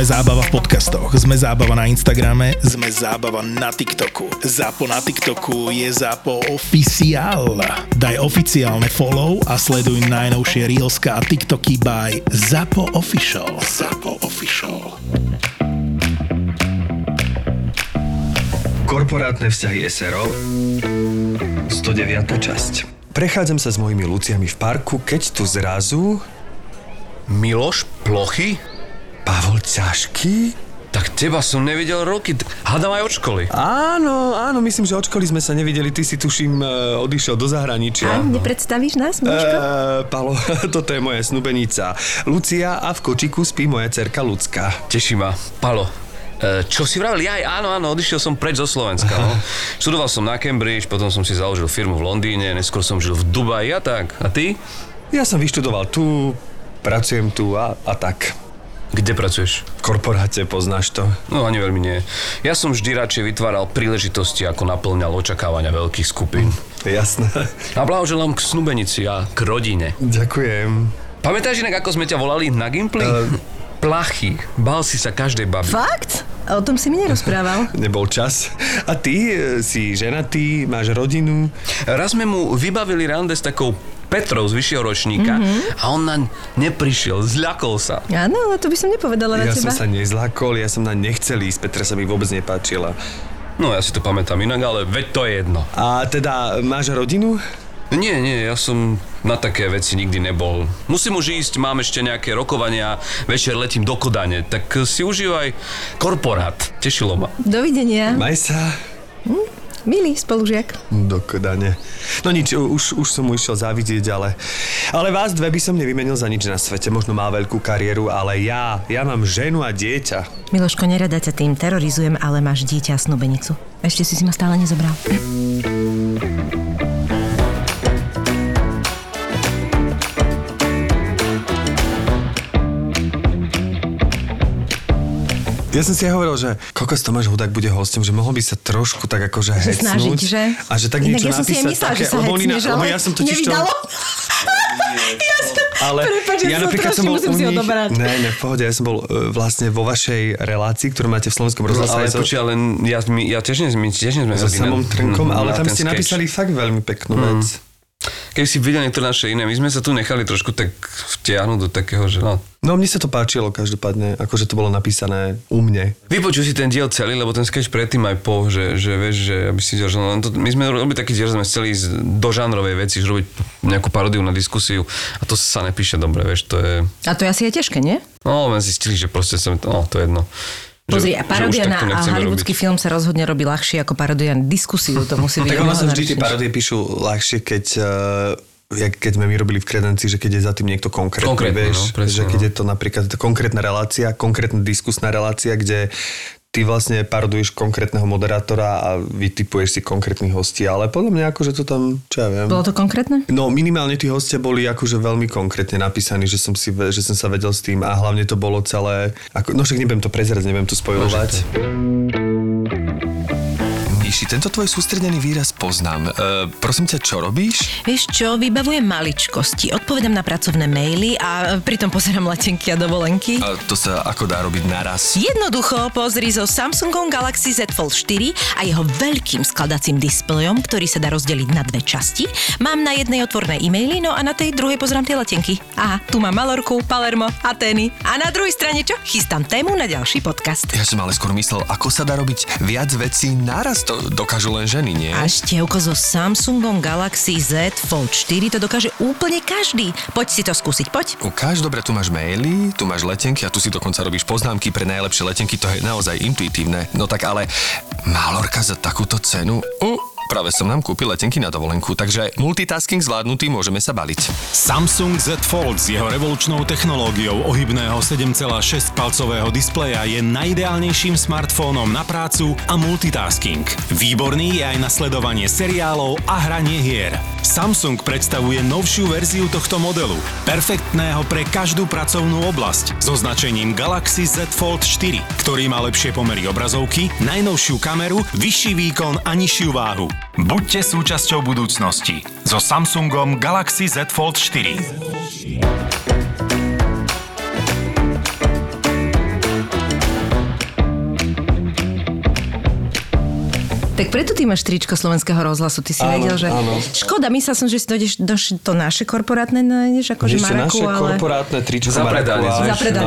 Sme zábava v podcastoch, sme zábava na Instagrame, sme zábava na TikToku. Zápo na TikToku je Zápo oficiál. Daj oficiálne follow a sleduj najnovšie Reelska a TikToky by Zapo Official. Zapo Official. Korporátne vzťahy SRO 109. časť Prechádzam sa s mojimi Luciami v parku, keď tu zrazu... Miloš Plochy? Pavol Ťažký? Tak teba som nevidel roky. Hádam aj od školy. Áno, áno, myslím, že od školy sme sa nevideli. Ty si tuším e, odišiel do zahraničia. A nepredstavíš nás, Miloško? E, Palo, toto je moja snubenica. Lucia a v kočiku spí moja cerka Lucka. Teší ma. Palo, e, čo si vravel? Ja aj áno, áno, odišiel som preč zo Slovenska. No. Študoval som na Cambridge, potom som si založil firmu v Londýne, neskôr som žil v Dubaji a tak. A ty? Ja som vyštudoval tu, pracujem tu a, a tak. Kde pracuješ? V korporáte, poznáš to? No ani veľmi nie. Ja som vždy radšej vytváral príležitosti, ako naplňal očakávania veľkých skupín. Jasné. A blahoželám k snubenici a k rodine. Ďakujem. Pamätáš inak, ako sme ťa volali na Gimply? Uh... Plachy. Bal si sa každej baby. Fakt? O tom si mi nerozprával. Nebol čas. A ty e, si ženatý, máš rodinu? Raz sme mu vybavili rande s takou Petrov z vyššieho ročníka mm-hmm. a on na neprišiel, zľakol sa. Áno, ale to by som nepovedala na Ja teba. som sa nezlakol, ja som na nechcel ísť, Petra sa mi vôbec nepáčila. No ja si to pamätám inak, ale veď to je jedno. A teda máš rodinu? Nie, nie, ja som na také veci nikdy nebol. Musím už ísť, mám ešte nejaké rokovania, večer letím do Kodane, tak si užívaj korporát. Tešilo ma. Dovidenia. Maj sa. Milý spolužiak. Do kodane. No nič, už, už som mu išiel závidieť, ale... Ale vás dve by som nevymenil za nič na svete. Možno má veľkú kariéru, ale ja, ja mám ženu a dieťa. Miloško, nerada ťa tým terorizujem, ale máš dieťa a snubenicu. Ešte si si ma stále nezobral. Ja som si aj hovoril, že kokos Tomáš Hudák bude hostom, že mohol by sa trošku tak akože Že hecnúť. snažiť, že? A že tak Inak niečo ja som si aj napísať myslela, také, že sa lebo na- lebo ale ja som totiž to... nevydalo. ja som... Ale Prepač, ja som napríklad strašne musím u si nich- odoberať. Ne, ne, v pohode, ja som bol uh, vlastne vo vašej relácii, ktorú máte v Slovenskom Ale rozhlase. so- počuj, ale ja, my, ja tiež nie, my tiež nie sme so samom Trnkom, na ale tam ste sketch. napísali fakt veľmi peknú vec. Keby si videl niektoré naše iné, my sme sa tu nechali trošku tak vtiahnuť do takého, že no. No mne sa to páčilo každopádne, akože to bolo napísané u mne. Vypočuj si ten diel celý, lebo ten sketch predtým aj po, že, že vieš, že aby si videl, že len to, my sme robili taký diel, že sme chceli ísť do žánrovej veci, že robiť nejakú parodiu na diskusiu a to sa nepíše dobre, vieš, to je... A to je asi je ťažké, nie? No, len zistili, že proste som, no, to je jedno. Pozri, a parodia na hollywoodský film sa rozhodne robí ľahšie ako parodia na diskusiu, to musí byť Tak ono sa vždy tie parodie píšu ľahšie, keď uh, jak keď sme my robili v kredencii, že keď je za tým niekto konkrétny, Konkrétny, vieš, no, presne, že keď no. je to napríklad konkrétna relácia, konkrétna diskusná relácia, kde ty vlastne paroduješ konkrétneho moderátora a vytipuješ si konkrétnych hostí, ale podľa mňa akože to tam, čo ja viem. Bolo to konkrétne? No minimálne tí hostia boli akože veľmi konkrétne napísaní, že som, si, že som sa vedel s tým a hlavne to bolo celé, ako, no však nebudem to prezerať, nebudem to spojovať. Míši, tento tvoj sústredený výraz poznám. E, prosím ťa, čo robíš? Vieš čo, vybavujem maličkosti, odpovedám na pracovné maily a pritom pozerám letenky a dovolenky. A to sa ako dá robiť naraz? Jednoducho pozri so Samsungom Galaxy Z Fold 4 a jeho veľkým skladacím displejom, ktorý sa dá rozdeliť na dve časti. Mám na jednej otvorné e-maily, no a na tej druhej pozerám tie letenky. Aha, tu mám Malorku, Palermo, Atény. A na druhej strane čo? Chystám tému na ďalší podcast. Ja som ale skôr myslel, ako sa dá robiť viac vecí naraz. To dokážu len ženy, nie? A števko so Samsungom Galaxy Z Fold 4 to dokáže úplne každý. Poď si to skúsiť, poď. Ukáž, dobre, tu máš maily, tu máš letenky a tu si dokonca robíš poznámky pre najlepšie letenky, to je naozaj intuitívne. No tak ale, Malorka za takúto cenu? Uh, práve som nám kúpil letenky na dovolenku, takže multitasking zvládnutý, môžeme sa baliť. Samsung Z Fold s jeho revolučnou technológiou ohybného 7,6 palcového displeja je najideálnejším smartfónom na prácu a multitasking. Výborný je aj na sledovanie seriálov a hranie hier. Samsung predstavuje novšiu verziu tohto modelu, perfektného pre každú pracovnú oblasť, so značením Galaxy Z Fold 4, ktorý má lepšie pomery obrazovky, najnovšiu kameru, vyšší výkon a nižšiu váhu. Buďte súčasťou budúcnosti so Samsungom Galaxy Z Fold 4. Tak preto ty máš tričko slovenského rozhlasu, ty si Áno, vedel, že... áno. Škoda, myslel som, že si dojdeš do to naše korporátne, nájdeš akože Ešte Maraku, naše ale... korporátne tričko Áno,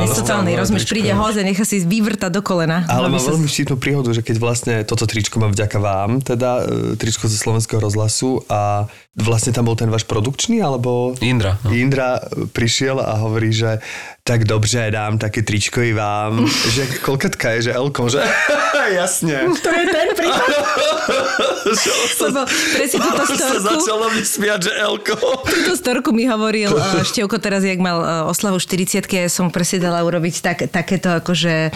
sociálny, áno, rozumieš, príde hoze, nechá si vyvrtať do kolena. Ale Aby mám veľmi štítnu príhodu, že keď vlastne toto tričko mám vďaka vám, teda e, tričko zo slovenského rozhlasu a vlastne tam bol ten váš produkčný, alebo... Indra, no. Indra prišiel a hovorí, že tak dobře, dám také tričko i vám. že koľkatka je, že Elko, že jasne. To je ten prípad, lebo presne túto sa storku, začal na mňa smiať, že Elko. túto storku mi hovoril uh, Števko teraz, jak mal uh, oslavu 40 ja som presne dala urobiť tak, takéto akože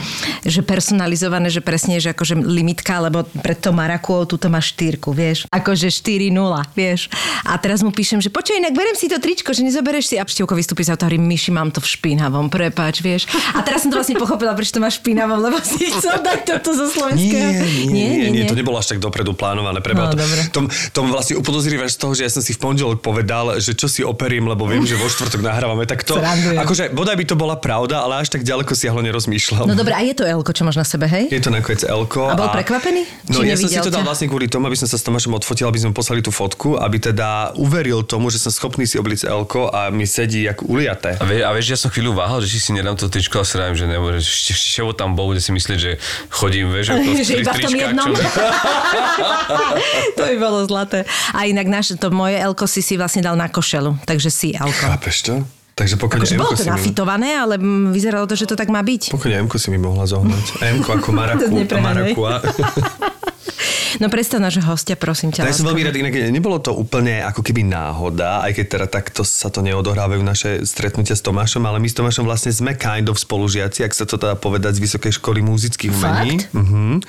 že personalizované, že presne, že akože limitka, lebo pred to Marakuou túto má štyrku, vieš. Akože 4-0, vieš. A teraz mu píšem, že počkaj, inak berem si to tričko, že nezobereš si. A Števko vystúpi sa a hovorí, Myši, mám to v špinavom, prepáč, vieš. A teraz som to vlastne pochopila, prečo to máš v špinavom, lebo si chcel dať toto zo slovenského. Nie, nie, nie, nie, to nebolo až tak dopredu plánované. Preba, No, to, dobre. tom, tom vlastne upodozrievaš z toho, že ja som si v pondelok povedal, že čo si operím, lebo viem, že vo štvrtok nahrávame. Tak to, Srandujem. akože bodaj by to bola pravda, ale až tak ďaleko siahlo nerozmýšľam. No dobre, a je to Elko, čo máš na sebe, hej? Je to nakoniec Elko. A bol prekvapený? No ja som si to dal vlastne kvôli tomu, aby som sa s Tomášom odfotil, aby sme poslali tú fotku, aby teda uveril tomu, že som schopný si obliť Elko a mi sedí jak uliaté. A, vie, a vieš, ja som chvíľu váhal, že či si nedám to tričko a sa že nebo, že ešte tam bol, bude si myslieť, že chodím, vieš, ako Že iba v tom jednom. to by bolo zlaté. A inak naše, to moje Elko si si vlastne dal na košelu, takže si Elko. Chápeš to? Takže pokiaľ Akože bolo to si mi... nafitované, ale vyzeralo to, že to tak má byť. Pokiaľ Emko si mi mohla zohnať. Emko ako Maraku. Marakua. No predstav nášho hostia, prosím ťa. Ja som veľmi rád, inak nebolo to úplne ako keby náhoda, aj keď teda takto sa to neodohrávajú naše stretnutia s Tomášom, ale my s Tomášom vlastne sme kind of spolužiaci, ak sa to dá povedať z Vysokej školy muzických umení. Fakt? Mhm.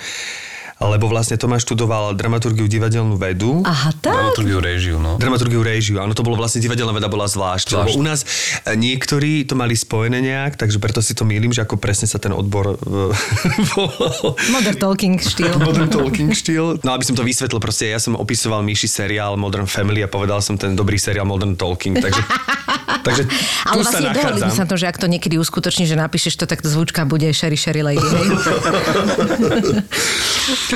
Lebo vlastne Tomáš študoval dramaturgiu divadelnú vedu. Aha, tak. Dramaturgiu režiu, no. Dramaturgiu režiu, áno, to bolo vlastne divadelná veda bola zvlášť. Zvlášť. Lebo u nás e, niektorí to mali spojené nejak, takže preto si to mýlim, že ako presne sa ten odbor e, volal. Modern talking štýl. Modern Talking štýl. No aby som to vysvetlil, proste ja som opisoval Myši seriál Modern Family a povedal som ten dobrý seriál Modern Talking, takže, takže tu Ale sa vlastne dohodli sme sa nachádzam. to, že ak to niekedy uskutoční, že napíšeš to, tak to zvučka bude Sherry Sherry Lady.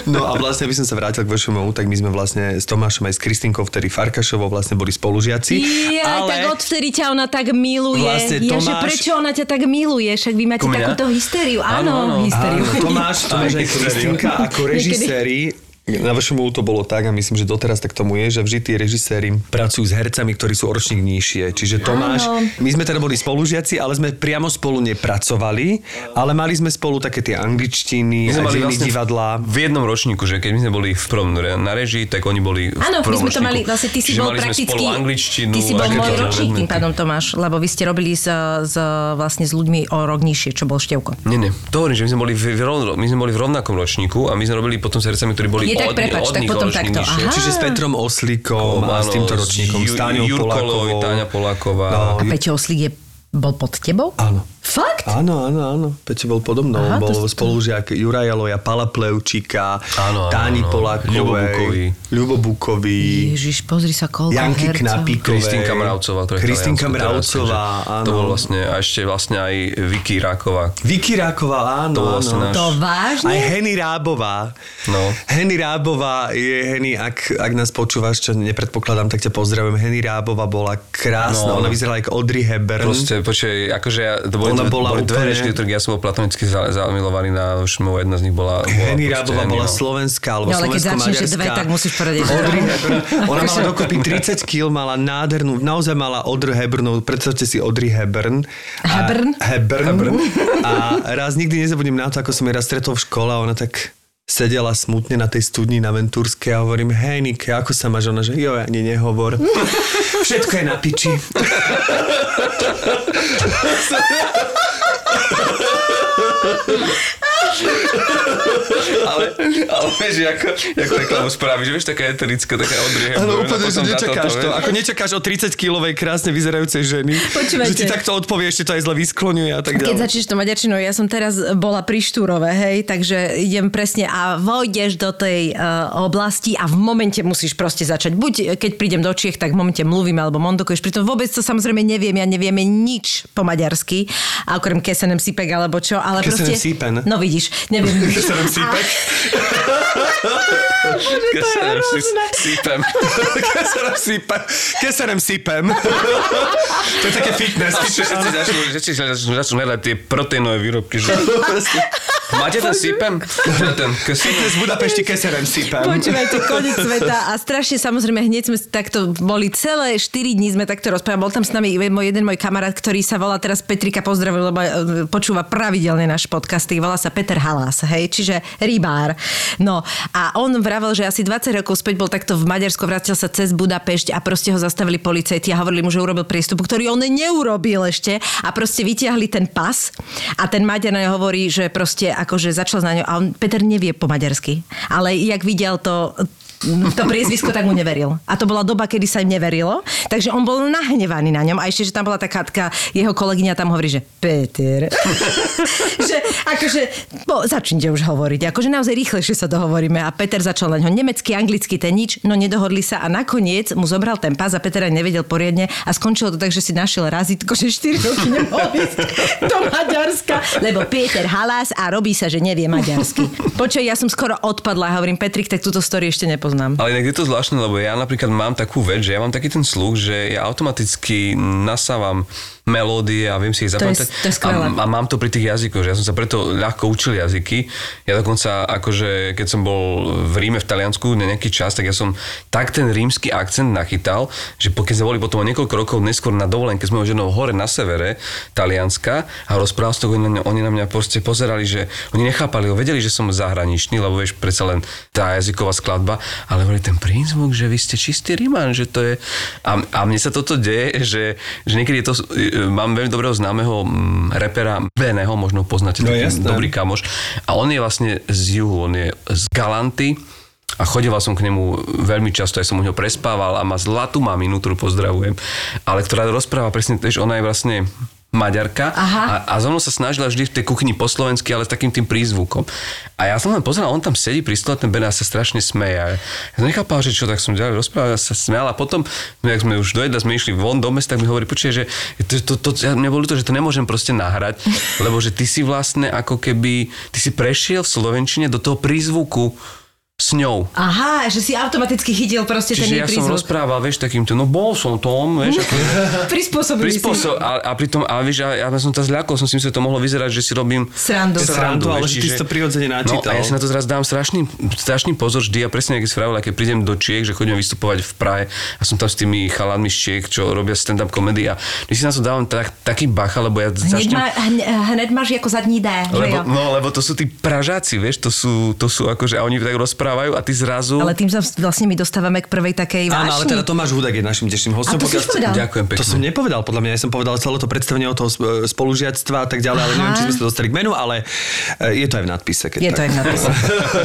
No a vlastne, aby som sa vrátil k vašemu, tak my sme vlastne s Tomášom aj s Kristinkou, vtedy Farkašovou vlastne boli spolužiaci. Ja, tak odvtedy ťa ona tak miluje. Vlastne ja, že Tomáš- prečo ona ťa tak miluje? Však vy máte takúto hystériu. Áno, Áno, áno. hystériu. Áno, Tomáš, Tomáš Aj, Kristinka ako režiséri na vašom to bolo tak a myslím, že doteraz tak tomu je, že vždy tí režiséri pracujú s hercami, ktorí sú o ročník nižšie. Čiže Tomáš, Áno. my sme teda boli spolužiaci, ale sme priamo spolu nepracovali, ale mali sme spolu také tie angličtiny, My sme mali vlastne divadla. v jednom ročníku, že keď my sme boli v prvom na režii, tak oni boli v Áno, my sme to mali, vlastne ty si bol prakticky, spolu angličtinu. ty si bol môj ročník tým pádom Tomáš, lebo vy ste robili s, s, vlastne s ľuďmi o rok nižšie, čo bol Števko. Nie, nie. To hovorím, že my sme boli v, v, rovn- my sme boli v rovnakom ročníku a my sme robili potom s hercami, ktorí boli Je tak, od, od tak potom takto. nižšie. Aha. Čiže s Petrom Oslíkom a s týmto ročníkom, s Táňou Polákovou. Táňa Poláková. No, A Peťo Oslík je, bol pod tebou? Áno. Fakt? Áno, áno, áno. Peťo bol podo mnou. Aha, bol to- spolužiak Juraja Loja, Pala Plevčíka, Áno, Táni áno. Polákovej, Ľubo Bukový. Ježiš, pozri sa, koľko Janky hercov. Knapíkovej. Kristinka Mravcová, Kristinka Mravcová, áno. To bol vlastne, a ešte vlastne aj Vicky Ráková. Vicky Ráková, áno, To vlastne áno. náš- To vážne? Aj Henny Rábová. No. Henny Rábová je, Henny, ak, ak nás počúvaš, čo nepredpokladám, tak ťa pozdravujem. Henny Rábová bola krásna, No. ona vyzerala ako Audrey Hepburn. Proste, počkej, akože ja, to boli, Ona dve, bola boli dve úplne- ktorých ja som bol platonicky za, zamilovaný na už moja jedna z nich bola... bola Henny Rábová bola slovenská, alebo No, ale keď začneš, dve, tak musíš Audrey Hepburn. Ona mala dokopy 30 kg, mala nádhernú, naozaj mala Audrey Hepburnu, predstavte si Audrey Hepburn. A- Hepburn? Hepburn. A raz nikdy nezabudnem na to, ako som jej raz stretol v škole a ona tak sedela smutne na tej studni na Ventúrskej a hovorím, hej Nike, ako sa máš? Ona, že jo, ani nehovor. Všetko je na piči. ale, ale vieš, ako, ako reklamu spravíš, vieš, taká eterická, taká Hepburn. Áno, a úplne, že nečakáš to. vieš. Ako nečakáš od 30-kilovej krásne vyzerajúcej ženy. Počúvajte. Že ti takto odpovie, ešte to aj zle vyskloňuje a tak Keď ďalej. začneš to maďarčinou, ja som teraz bola pri Štúrove, hej, takže idem presne a vojdeš do tej uh, oblasti a v momente musíš proste začať. Buď eh, keď prídem do Čiech, tak v momente mluvím alebo mondokuješ. Pritom vôbec to samozrejme neviem, ja nevieme nič po maďarsky, a okrem kesenem sipek alebo čo, ale Kesenem proste... sípen. No vidíš, neviem. Kesenem sípek. A, Keserem sypem. Keserem sypem. Keserem sypem. To je také fitness. Všetci začnú, všetci začnú, začnú hľadať tie proteínové výrobky. Že... Máte ten sypem? ten Fitness v Budapešti keserem sypem. Počúvajte, koniec sveta a strašne samozrejme hneď sme takto boli celé 4 dní sme takto rozprávali. Bol tam s nami jeden môj kamarát, ktorý sa volá teraz Petrika, pozdravil, lebo e, počúva pravidelne náš podcasty. Volá sa Peter Halas, hej, čiže rybár. No a on vravel, že asi 20 rokov späť bol takto v Maďarsku, vrátil sa cez Budapešť a proste ho zastavili policajti a hovorili mu, že urobil priestup, ktorý on neurobil ešte a proste vytiahli ten pas a ten Maďar hovorí, že proste akože začal na ňo a on, Peter nevie po maďarsky, ale jak videl to, to priezvisko, tak mu neveril. A to bola doba, kedy sa im neverilo. Takže on bol nahnevaný na ňom. A ešte, že tam bola taká, taká jeho kolegyňa tam hovorí, že Peter. že akože, bo, začnite už hovoriť. Akože naozaj rýchlejšie sa dohovoríme. A Peter začal na ňo nemecky, anglicky, ten nič, no nedohodli sa a nakoniec mu zobral ten pás a Peter aj nevedel poriadne a skončilo to tak, že si našiel razítko, že 4 roky nemohol ísť do Maďarska, lebo Peter halás a robí sa, že nevie maďarsky. Počkaj, ja som skoro odpadla a hovorím, Petrik, tak túto story ešte nepoznám nepoznám. Ale inak je to zvláštne, lebo ja napríklad mám takú vec, že ja mám taký ten sluch, že ja automaticky nasávam melódie a viem si ich zapamätať. To je, to je a, a mám to pri tých jazykoch, že ja som sa preto ľahko učil jazyky. Ja dokonca, akože keď som bol v Ríme v Taliansku na nejaký čas, tak ja som tak ten rímsky akcent nachytal, že keď sme boli potom o niekoľko rokov neskôr na dovolenke, sme už jednou hore na severe Talianska a rozprával som to, oni na, mňa, oni na mňa proste pozerali, že oni nechápali, vedeli, že som zahraničný, lebo vieš, predsa len tá jazyková skladba, ale boli ten prízvuk, že vy ste čistý Ríman, že to je... A, a mne sa toto deje, že, že niekedy je to mám veľmi dobrého známeho mm, repera Beného, možno poznáte, no, taký dobrý kamoš. A on je vlastne z juhu, on je z Galanty a chodila som k nemu veľmi často, aj som u neho prespával a má zlatú maminu, ktorú pozdravujem, ale ktorá rozpráva presne, že ona je vlastne Maďarka a, a so mnou sa snažila vždy v tej kuchyni po slovensky, ale s takým tým prízvukom. A ja som len pozeral, on tam sedí pri stole, ten Ben sa strašne smeje. A ja som nechápal, že čo, tak som ďalej rozprával, ja sa smial a potom, no, jak sme už dojedli, sme išli von do mesta, tak mi hovorí, počuje, že to, to, to, ja, mne bolo to, že to nemôžem proste nahrať, lebo že ty si vlastne ako keby, ty si prešiel v Slovenčine do toho prízvuku s ňou. Aha, že si automaticky chytil proste Čiže ten ja som rozprával, vieš, takýmto, no bol som tom, vieš. Ako, Prispôsobili prispôsob, si. A, a pritom, a vieš, ja, ja som to zľakol, som si myslel, že to mohlo vyzerať, že si robím srandu. Srandu, ale že ty si to prirodzene načítal. No, a ja si na to zraz dám strašný, strašný pozor vždy a presne, ako si vravil, keď prídem do Čiek, že chodím vystupovať v Prahe a som tam s tými chalanmi z Čiek, čo robia stand-up komedy a my si na to dávam tak, taký bacha, lebo ja hneď, začnem... má, hneď máš ako zadní D, lebo, No, lebo to sú tí Pražáci, vieš, to sú, to sú akože, a oni tak rozprávajú a ty zrazu. Ale tým sa vlastne my dostávame k prvej takej vášni. Áno, ale teda Tomáš Hudek je našim dnešným hostom. A to si povedal. Ďakujem pekne. To som nepovedal, podľa mňa. Ja som povedal celé to predstavenie o toho spolužiactva a tak ďalej, Aha. ale neviem, či sme sa dostali k menu, ale e, je to aj v nadpise. Keď je tak. to aj v nadpise.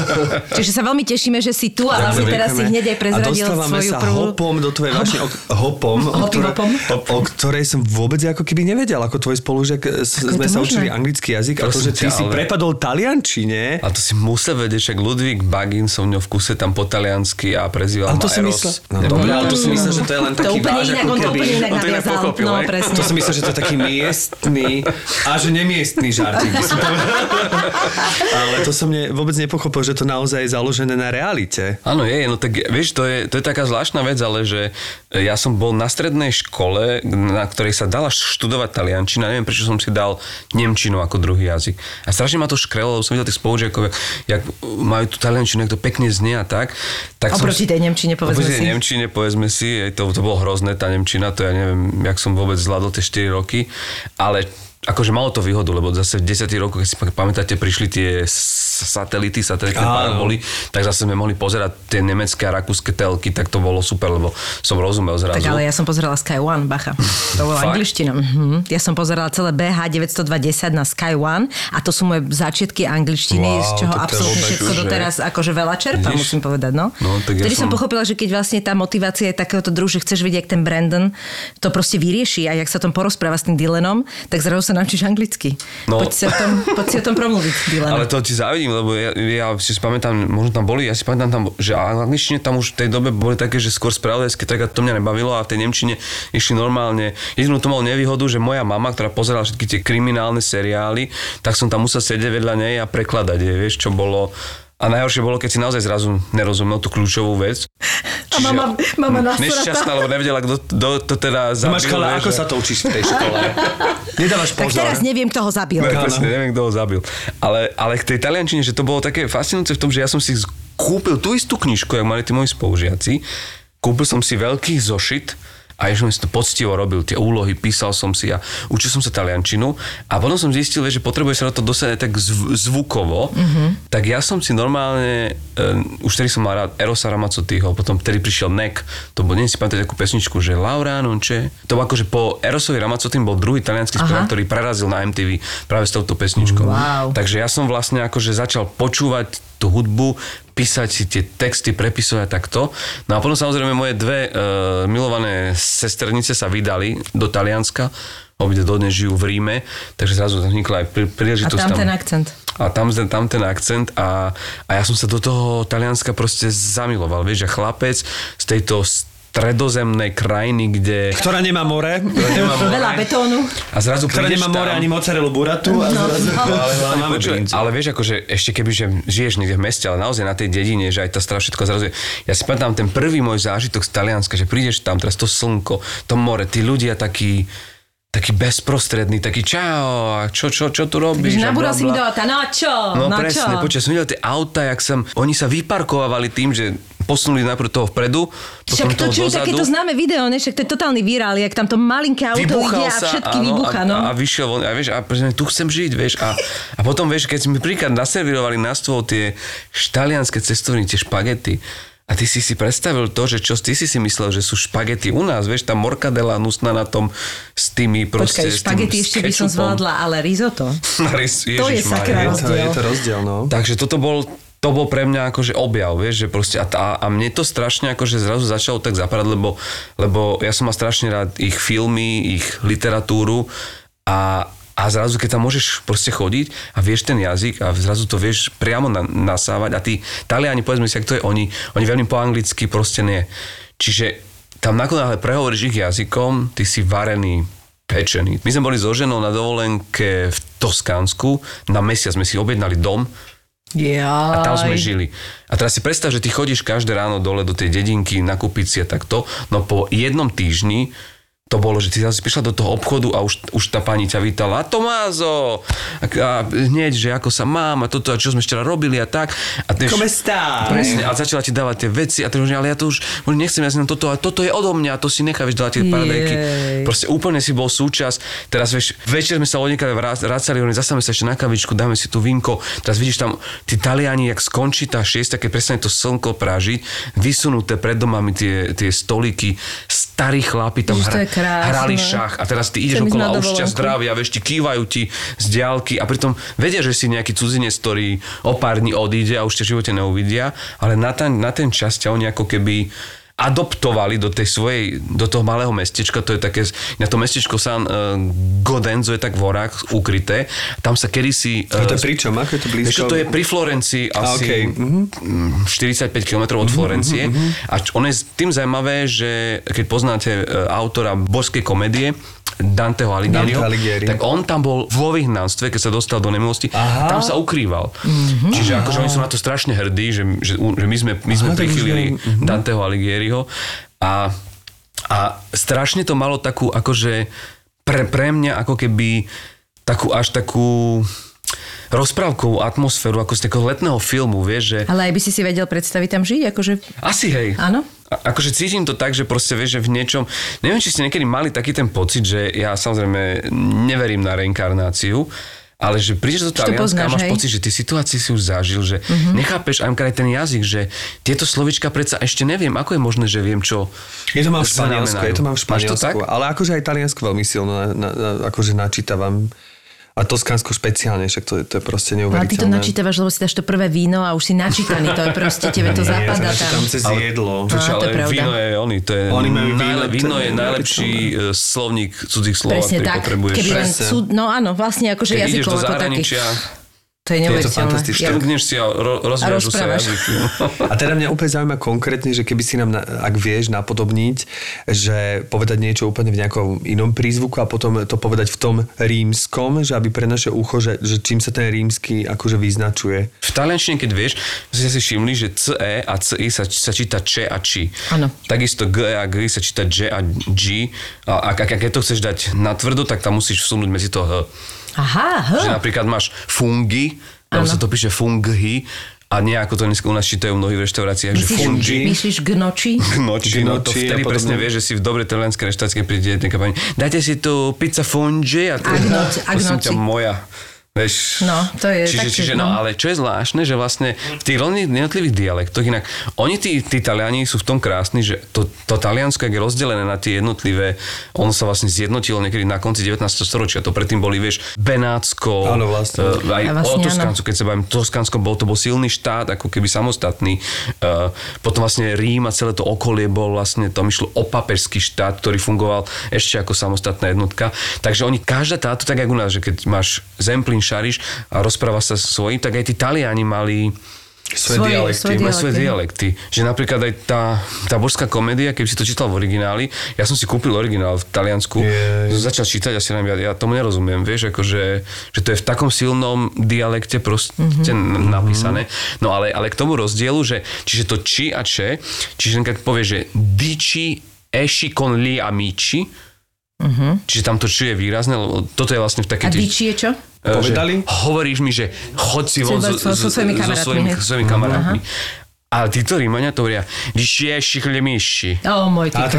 Čiže sa veľmi tešíme, že si tu a vlastne teraz si hneď aj prezradil a svoju sa prvú... hopom do tvojej vášne, o, hopom, o, ktoré, hopom. O, o, ktorej som vôbec ako keby nevedel, ako tvoj spolužiak e, sme sa učili anglický jazyk a to, že ty si prepadol taliančine. A to si musel vedieť, však Ludvík Bagin som v kuse tam po taliansky a prezýval ma si Eros. Myslel, no, dobre, ale to si myslel, že to je len taký to váš, ako keby... On to inak pochopil, no, presne. To si myslel, že to je taký miestný a že nemiestný žartík. ale to som ne, vôbec nepochopil, že to naozaj je založené na realite. Áno, je, no tak vieš, to je, to je taká zvláštna vec, ale že ja som bol na strednej škole, na ktorej sa dala študovať taliančina, neviem prečo som si dal nemčinu ako druhý jazyk. A strašne ma to škrelo, lebo som videl tých spolužiakov, jak, jak majú tú taliančinu, jak to pekne znie a tak. tak oproti som, tej Nemčine, povedzme oproti si. tej Nemčine, povedzme si, to, to bolo hrozné, tá Nemčina, to ja neviem, jak som vôbec zvládol tie 4 roky, ale akože malo to výhodu, lebo zase v 10 rokoch, keď si pamätáte, prišli tie satelity, satelitné paraboly, tak zase sme mohli pozerať tie nemecké a rakúske telky, tak to bolo super, lebo som rozumel zrazu. Tak ale ja som pozerala Sky One, bacha. To bola angličtina. Mhm. Ja som pozerala celé BH 920 na Sky One a to sú moje začiatky angličtiny, wow, z čoho absolútne všetko že... doteraz akože veľa čerpám, Vidíš? musím povedať. No. no tak Vtedy ja som... som pochopila, že keď vlastne tá motivácia je takéhoto druhu, že chceš vidieť, jak ten Brandon to proste vyrieši a jak sa tom porozpráva s tým Dylanom, tak zrazu sa naučíš anglicky. No. Poď, si o tom, poď si o tom promluviť, Dylan. Ale to ti závidím, lebo ja, ja si pamätám, možno tam boli, ja si pamätám tam, že angličtine tam už v tej dobe boli také, že skôr spravodajské, tak to mňa nebavilo a v tej Nemčine išli normálne. Jedinú to mal nevýhodu, že moja mama, ktorá pozerala všetky tie kriminálne seriály, tak som tam musel sedieť vedľa nej a prekladať, je, vieš, čo bolo A najhoršie bolo, keď si naozaj zrazu nerozumel tú kľúčovú vec. A mama, mama nasratá. Nešťastná, lebo nevedela, kto, kto to teda zabil. Máš, ale ako sa to učíš v tej škole? Nedávaš Tak pozor. teraz neviem, kto ho zabil. Ne, presne, neviem, kto ho zabil. Ale, ale k tej taliančine, že to bolo také fascinujúce v tom, že ja som si kúpil tú istú knižku, jak mali tí moji spolužiaci. Kúpil som si veľký zošit a ešte som si to poctivo robil, tie úlohy, písal som si a učil som sa taliančinu a potom som zistil, že potrebuje sa na to dostať aj tak zv- zvukovo, mm-hmm. tak ja som si normálne, uh, už vtedy som mal rád Erosa Ramazzottýho, potom vtedy prišiel Nek, to bol, neviem si pamätáte takú pesničku, že Laura non c'è. To bol akože po Erosovi Ramazzottim bol druhý talianský spevák, ktorý prerazil na MTV práve s touto pesničkou. Wow. Takže ja som vlastne akože začal počúvať tú hudbu, písať si tie texty, prepisovať takto. No a potom samozrejme moje dve uh, milované sesternice sa vydali do Talianska, obide dodnes žijú v Ríme, takže zrazu tam vznikla aj prí- A príležitosť tam ten akcent. a tam, tam ten akcent a, a ja som sa do toho Talianska proste zamiloval, vieš, že chlapec z tejto stredozemnej krajiny, kde... Ktorá nemá more. Nemá more. Veľa betónu. A zrazu Ktorá nemá more tam- ani mozzarellu buratu. A zrazu... ale, A ale, počuj, brinzu. ale vieš, akože ešte keby, že žiješ niekde v meste, ale naozaj na tej dedine, že aj tá strava všetko zrazu. je- Ja si pamätám ten prvý môj zážitok z Talianska, že prídeš tam, teraz to slnko, to more, tí ľudia takí taký bezprostredný, taký čau, a čo, čo, čo tu robíš? Nabúral si mi do auta, no čo, No, no, presne, čo. počas som videl tie auta, jak som, oni sa vyparkovali tým, že posunuli najprv toho vpredu, potom Však to toho čo je takéto známe video, ne? Však to je totálny virál, jak tam to malinké auto ide a všetky áno, vybucha, no. a, a, vyšiel von, a vieš, a tu chcem žiť, vieš, a, a potom, vieš, keď si mi príklad naservírovali na stôl tie štalianské cestovní, tie špagety, a ty si si predstavil to, že čo ty si si myslel, že sú špagety u nás, vieš, tá morkadela nusná na tom s tými proste... Počkaj, špagety ešte by som zvládla, ale risotto. Ježiš, To je sakra Je to, je to rozdiel, no. Takže toto bol to bol pre mňa akože objav, vieš, že proste a, tá, a mne to strašne akože zrazu začalo tak zapadať, lebo, lebo ja som mal strašne rád ich filmy, ich literatúru a, a zrazu, keď tam môžeš proste chodiť a vieš ten jazyk a zrazu to vieš priamo na, nasávať a tí Taliani, povedzme si, ak to je, oni, oni veľmi po anglicky proste nie. Čiže tam nakoniec prehovoríš ich jazykom, ty si varený pečený. My sme boli so ženou na dovolenke v Toskánsku, na mesiac sme si objednali dom, Ja. a tam sme žili. A teraz si predstav, že ty chodíš každé ráno dole do tej dedinky, nakúpiť si a takto, no po jednom týždni to bolo, že ty zase prišla do toho obchodu a už, už tá pani ťa vítala, a Tomázo, a, a hneď, že ako sa mám a toto, a čo sme včera robili a tak. A ty, Come? Presne, a začala ti dávať tie veci a ty hovoríš, ale ja to už nechcem, ja si na toto, a toto je odo mňa, to si necháš dávať tie paradajky. Proste úplne si bol súčasť. Teraz vieš, večer sme sa odniekali vracali, oni zastavíme sa ešte na kavičku, dáme si tu vínko. Teraz vidíš tam, tí Taliani, jak skončí tá šiesta, keď presne to slnko prážiť, vysunuté pred domami tie, tie stolíky, starí chlapi tam krásne. hrali šach a teraz ty ideš Chcem okolo a už ťa zdravia, vieš, ti kývajú ti z diálky a pritom vedia, že si nejaký cudzinec, ktorý o pár dní odíde a už ťa v živote neuvidia, ale na ten, na ten čas ťa oni ako keby adoptovali do tej svojej, do toho malého mestečka, to je také, na to mestečko San uh, Godenzo je tak v horách ukryté, tam sa kedysi... A to je pri čom? Ako je to blízko? Čo, to je pri Florencii A, asi mhm. mm, 45 km od Florencie. A č- ono je tým zaujímavé, že keď poznáte e, autora božskej komédie, Danteho Alighieriho, Dante Alighieri. tak on tam bol vo vyhnanstve, keď sa dostal do nemilosti, Aha. tam sa ukrýval. Čiže akože oni sú na to strašne hrdí, že, že, že my sme, my sme Aha, prichylili viem. Mhm. Danteho Alighieriho a, a strašne to malo takú akože pre, pre mňa ako keby takú až takú rozprávkovú atmosféru, ako z takého letného filmu, vieš, že Ale aj by si si vedel predstaviť tam žiť, akože... asi hej. Áno? A, akože cítim to tak, že proste vieš, že v niečom, neviem, či ste niekedy mali taký ten pocit, že ja samozrejme neverím na reinkarnáciu, ale že prídeš do Talianska a máš hej? Pocit, že tie situácie si už zažil, že uh-huh. nechápeš aj aj ten jazyk, že tieto slovička predsa ešte neviem, ako je možné, že viem, čo Je to mám v Španielsku, je to mám v? Španielsku. Ale akože aj Taliansko veľmi silno na, na, na, akože načítavam. A Toskánsko špeciálne, však to, je- to je proste Ale neuveriteľné. ty to načítavaš, lebo si dáš to prvé víno a už si načítaný, to je proste, tebe to Ja zapadá sa tam. tam cez jedlo. Čo, to je ale pravda. víno je oni, to je, Oni majú víno, najle, to je víno je najlepší e, slovník cudzích slov, Presne ktorý tak, potrebuješ. keby len cud, no áno, vlastne akože Keď ideš jazykov do ako taký. To je neuveriteľné. Je to fantastické. Jak- Trhneš si a ro- rozviažu sa jazyky. A teda mňa úplne zaujíma konkrétne, že keby si nám, ak vieš, napodobniť, že povedať niečo úplne v nejakom inom prízvuku a potom to povedať v tom rímskom, že aby pre naše ucho, že, že čím sa ten rímsky akože vyznačuje. V taliančine, keď vieš, ste si všimli, že CE a CI sa, sa číta če a či. Áno. Takisto GE a GI sa číta J a G. A ak, ak, ak keď to chceš dať na tvrdo, tak tam musíš vsunúť medzi to H. Aha, Že H. napríklad máš fungi, tam sa to píše fungi a nie ako to dneska u nás čítajú mnohí v reštauráciách, že Myslíš, fungi. myslíš gnoči? Gnoči, no to Gnoči vtedy presne vieš, že si v dobrej talianskej reštaurácii, keď príde nejaká pani, dajte si tu pizza fungi a, A gnoci, a prosím ťa moja. Vieš, No, to je čiže, čiže, no, no. ale čo je zvláštne, že vlastne v tých jednotlivých dialektoch, inak oni tí, tí Taliani sú v tom krásni, že to, to Taliansko je rozdelené na tie jednotlivé, ono sa vlastne zjednotilo niekedy na konci 19. storočia, to predtým boli, vieš, Benátsko, Áno, vlastne. eh, aj A o vlastne áno. Toskánsku, keď sa bavím, Toskánsko bol, to bol silný štát, ako keby samostatný. Uh, potom vlastne Rím a celé to okolie bol vlastne, tam išlo o papežský štát, ktorý fungoval ešte ako samostatná jednotka. Takže oni, každá táto, tak ako u nás, že keď máš zemplín, šariš a rozpráva sa svojím, tak aj tí Taliani mali Svoje, Svoje- dialekty. svoje má svoje dialekty. dialekty. Že napríklad aj tá, tá božská komédia, keby si to čítal v origináli, ja som si kúpil originál v Taliansku, Jej. začal čítať a si ja, ja tomu nerozumiem, vieš, akože, že to je v takom silnom dialekte proste mm-hmm. napísané. No ale, ale k tomu rozdielu, že čiže to či a če, čiže keď povie, že dici esci con gli amici, čiže tam to či je výrazné, lebo toto je vlastne v A takej... tej- diči je čo? Povedali? Že hovoríš mi, že choď si von So- so- so svojimi kamarátmi, hej. svojimi kamarátmi. Ale títo Rímania to hovoria, vyšiešich lemíši. O, môj ty A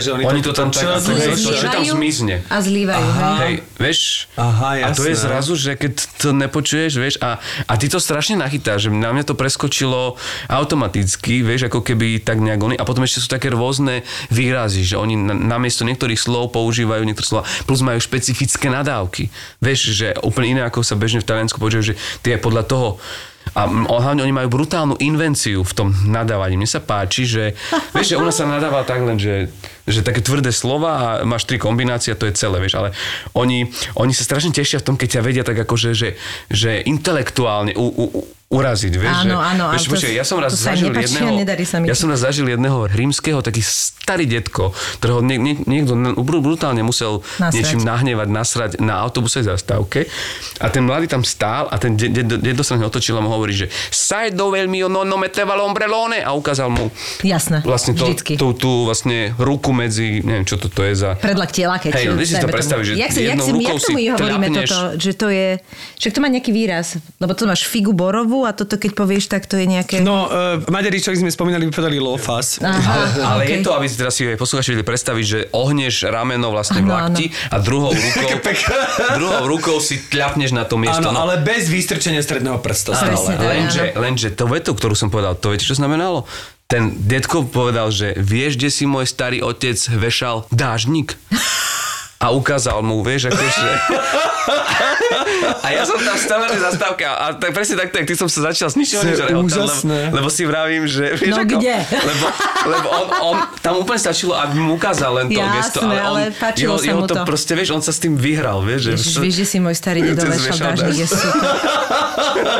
že oni, Oni to tam tak, čo- ako, to, že tam zmizne. A zlívajú, hej. Hej, vieš? Aha, A to je jasné. zrazu, že keď to nepočuješ, vieš, a, a ty to strašne nachytáš, že na mňa to preskočilo automaticky, vieš, ako keby tak nejak oni. A potom ešte sú také rôzne výrazy, že oni na- namiesto niektorých slov používajú niektoré slova, plus majú špecifické nadávky. Vieš, že úplne iné, ako sa bežne v Taliansku počuje, že tie podľa toho a hlavne oni majú brutálnu invenciu v tom nadávaní. Mne sa páči, že vieš, že nás sa nadáva tak len, že, že také tvrdé slova a máš tri kombinácie a to je celé, vieš, ale oni, oni sa strašne tešia v tom, keď ťa vedia tak akože, že, že intelektuálne u, u, uraziť, vieš, Áno, áno, vieš, to- ja som raz zažil jedného, nedarí sa mi ja som raz zažil jedného rímskeho, taký starý detko, ktorého nie, nie, niekto brutálne musel Nasrať. niečím nahnevať, nasrať na autobusovej zastávke a ten mladý tam stál a ten de- de- sa na otočil a mu hovorí, že sai dove il mio nonno metteva l'ombrellone a ukázal mu Jasné, vlastne to, vždycky. tú, tú vlastne ruku medzi, neviem čo to, to je za... Predlak tela, keď... Hej, no, si to predstaviť, že jak, jak, jednou si, rukou jak si hovoríme toto, že to je... Však to má nejaký výraz, lebo to máš figu borovú a toto keď povieš, tak to je nejaké... No, uh, Maďari, čo sme spomínali, vypovedali lofas. Aha, Ale okej. je to, aby si teraz si aj posluchači vedeli predstaviť, že ohneš rameno vlastne v Áno, lakti a druhou rukou, druhou rukou si tľapneš na to miesto. Áno, no. ale bez vystrčenia stredného prsta Presne stále. tak. Lenže, lenže to vetu, ktorú som povedal, to viete, čo znamenalo? Ten detko povedal, že vieš, kde si môj starý otec vešal dážnik? A ukázal mu, vieš, akože... A ja som tam stál na tej zastávke a, tak presne takto, jak ty som sa začal To že rehotať, úžasné. lebo, lebo si vravím, že... Vieš, No ako, kde? Lebo, lebo on, on, tam úplne stačilo, aby mu ukázal len to Jasné, gesto, ale on, ale páčilo jeho, sa jeho mu to to. proste, vieš, on sa s tým vyhral, vieš. Ježiš, že, vieš, že si môj starý dedo vešal dážnik, je super.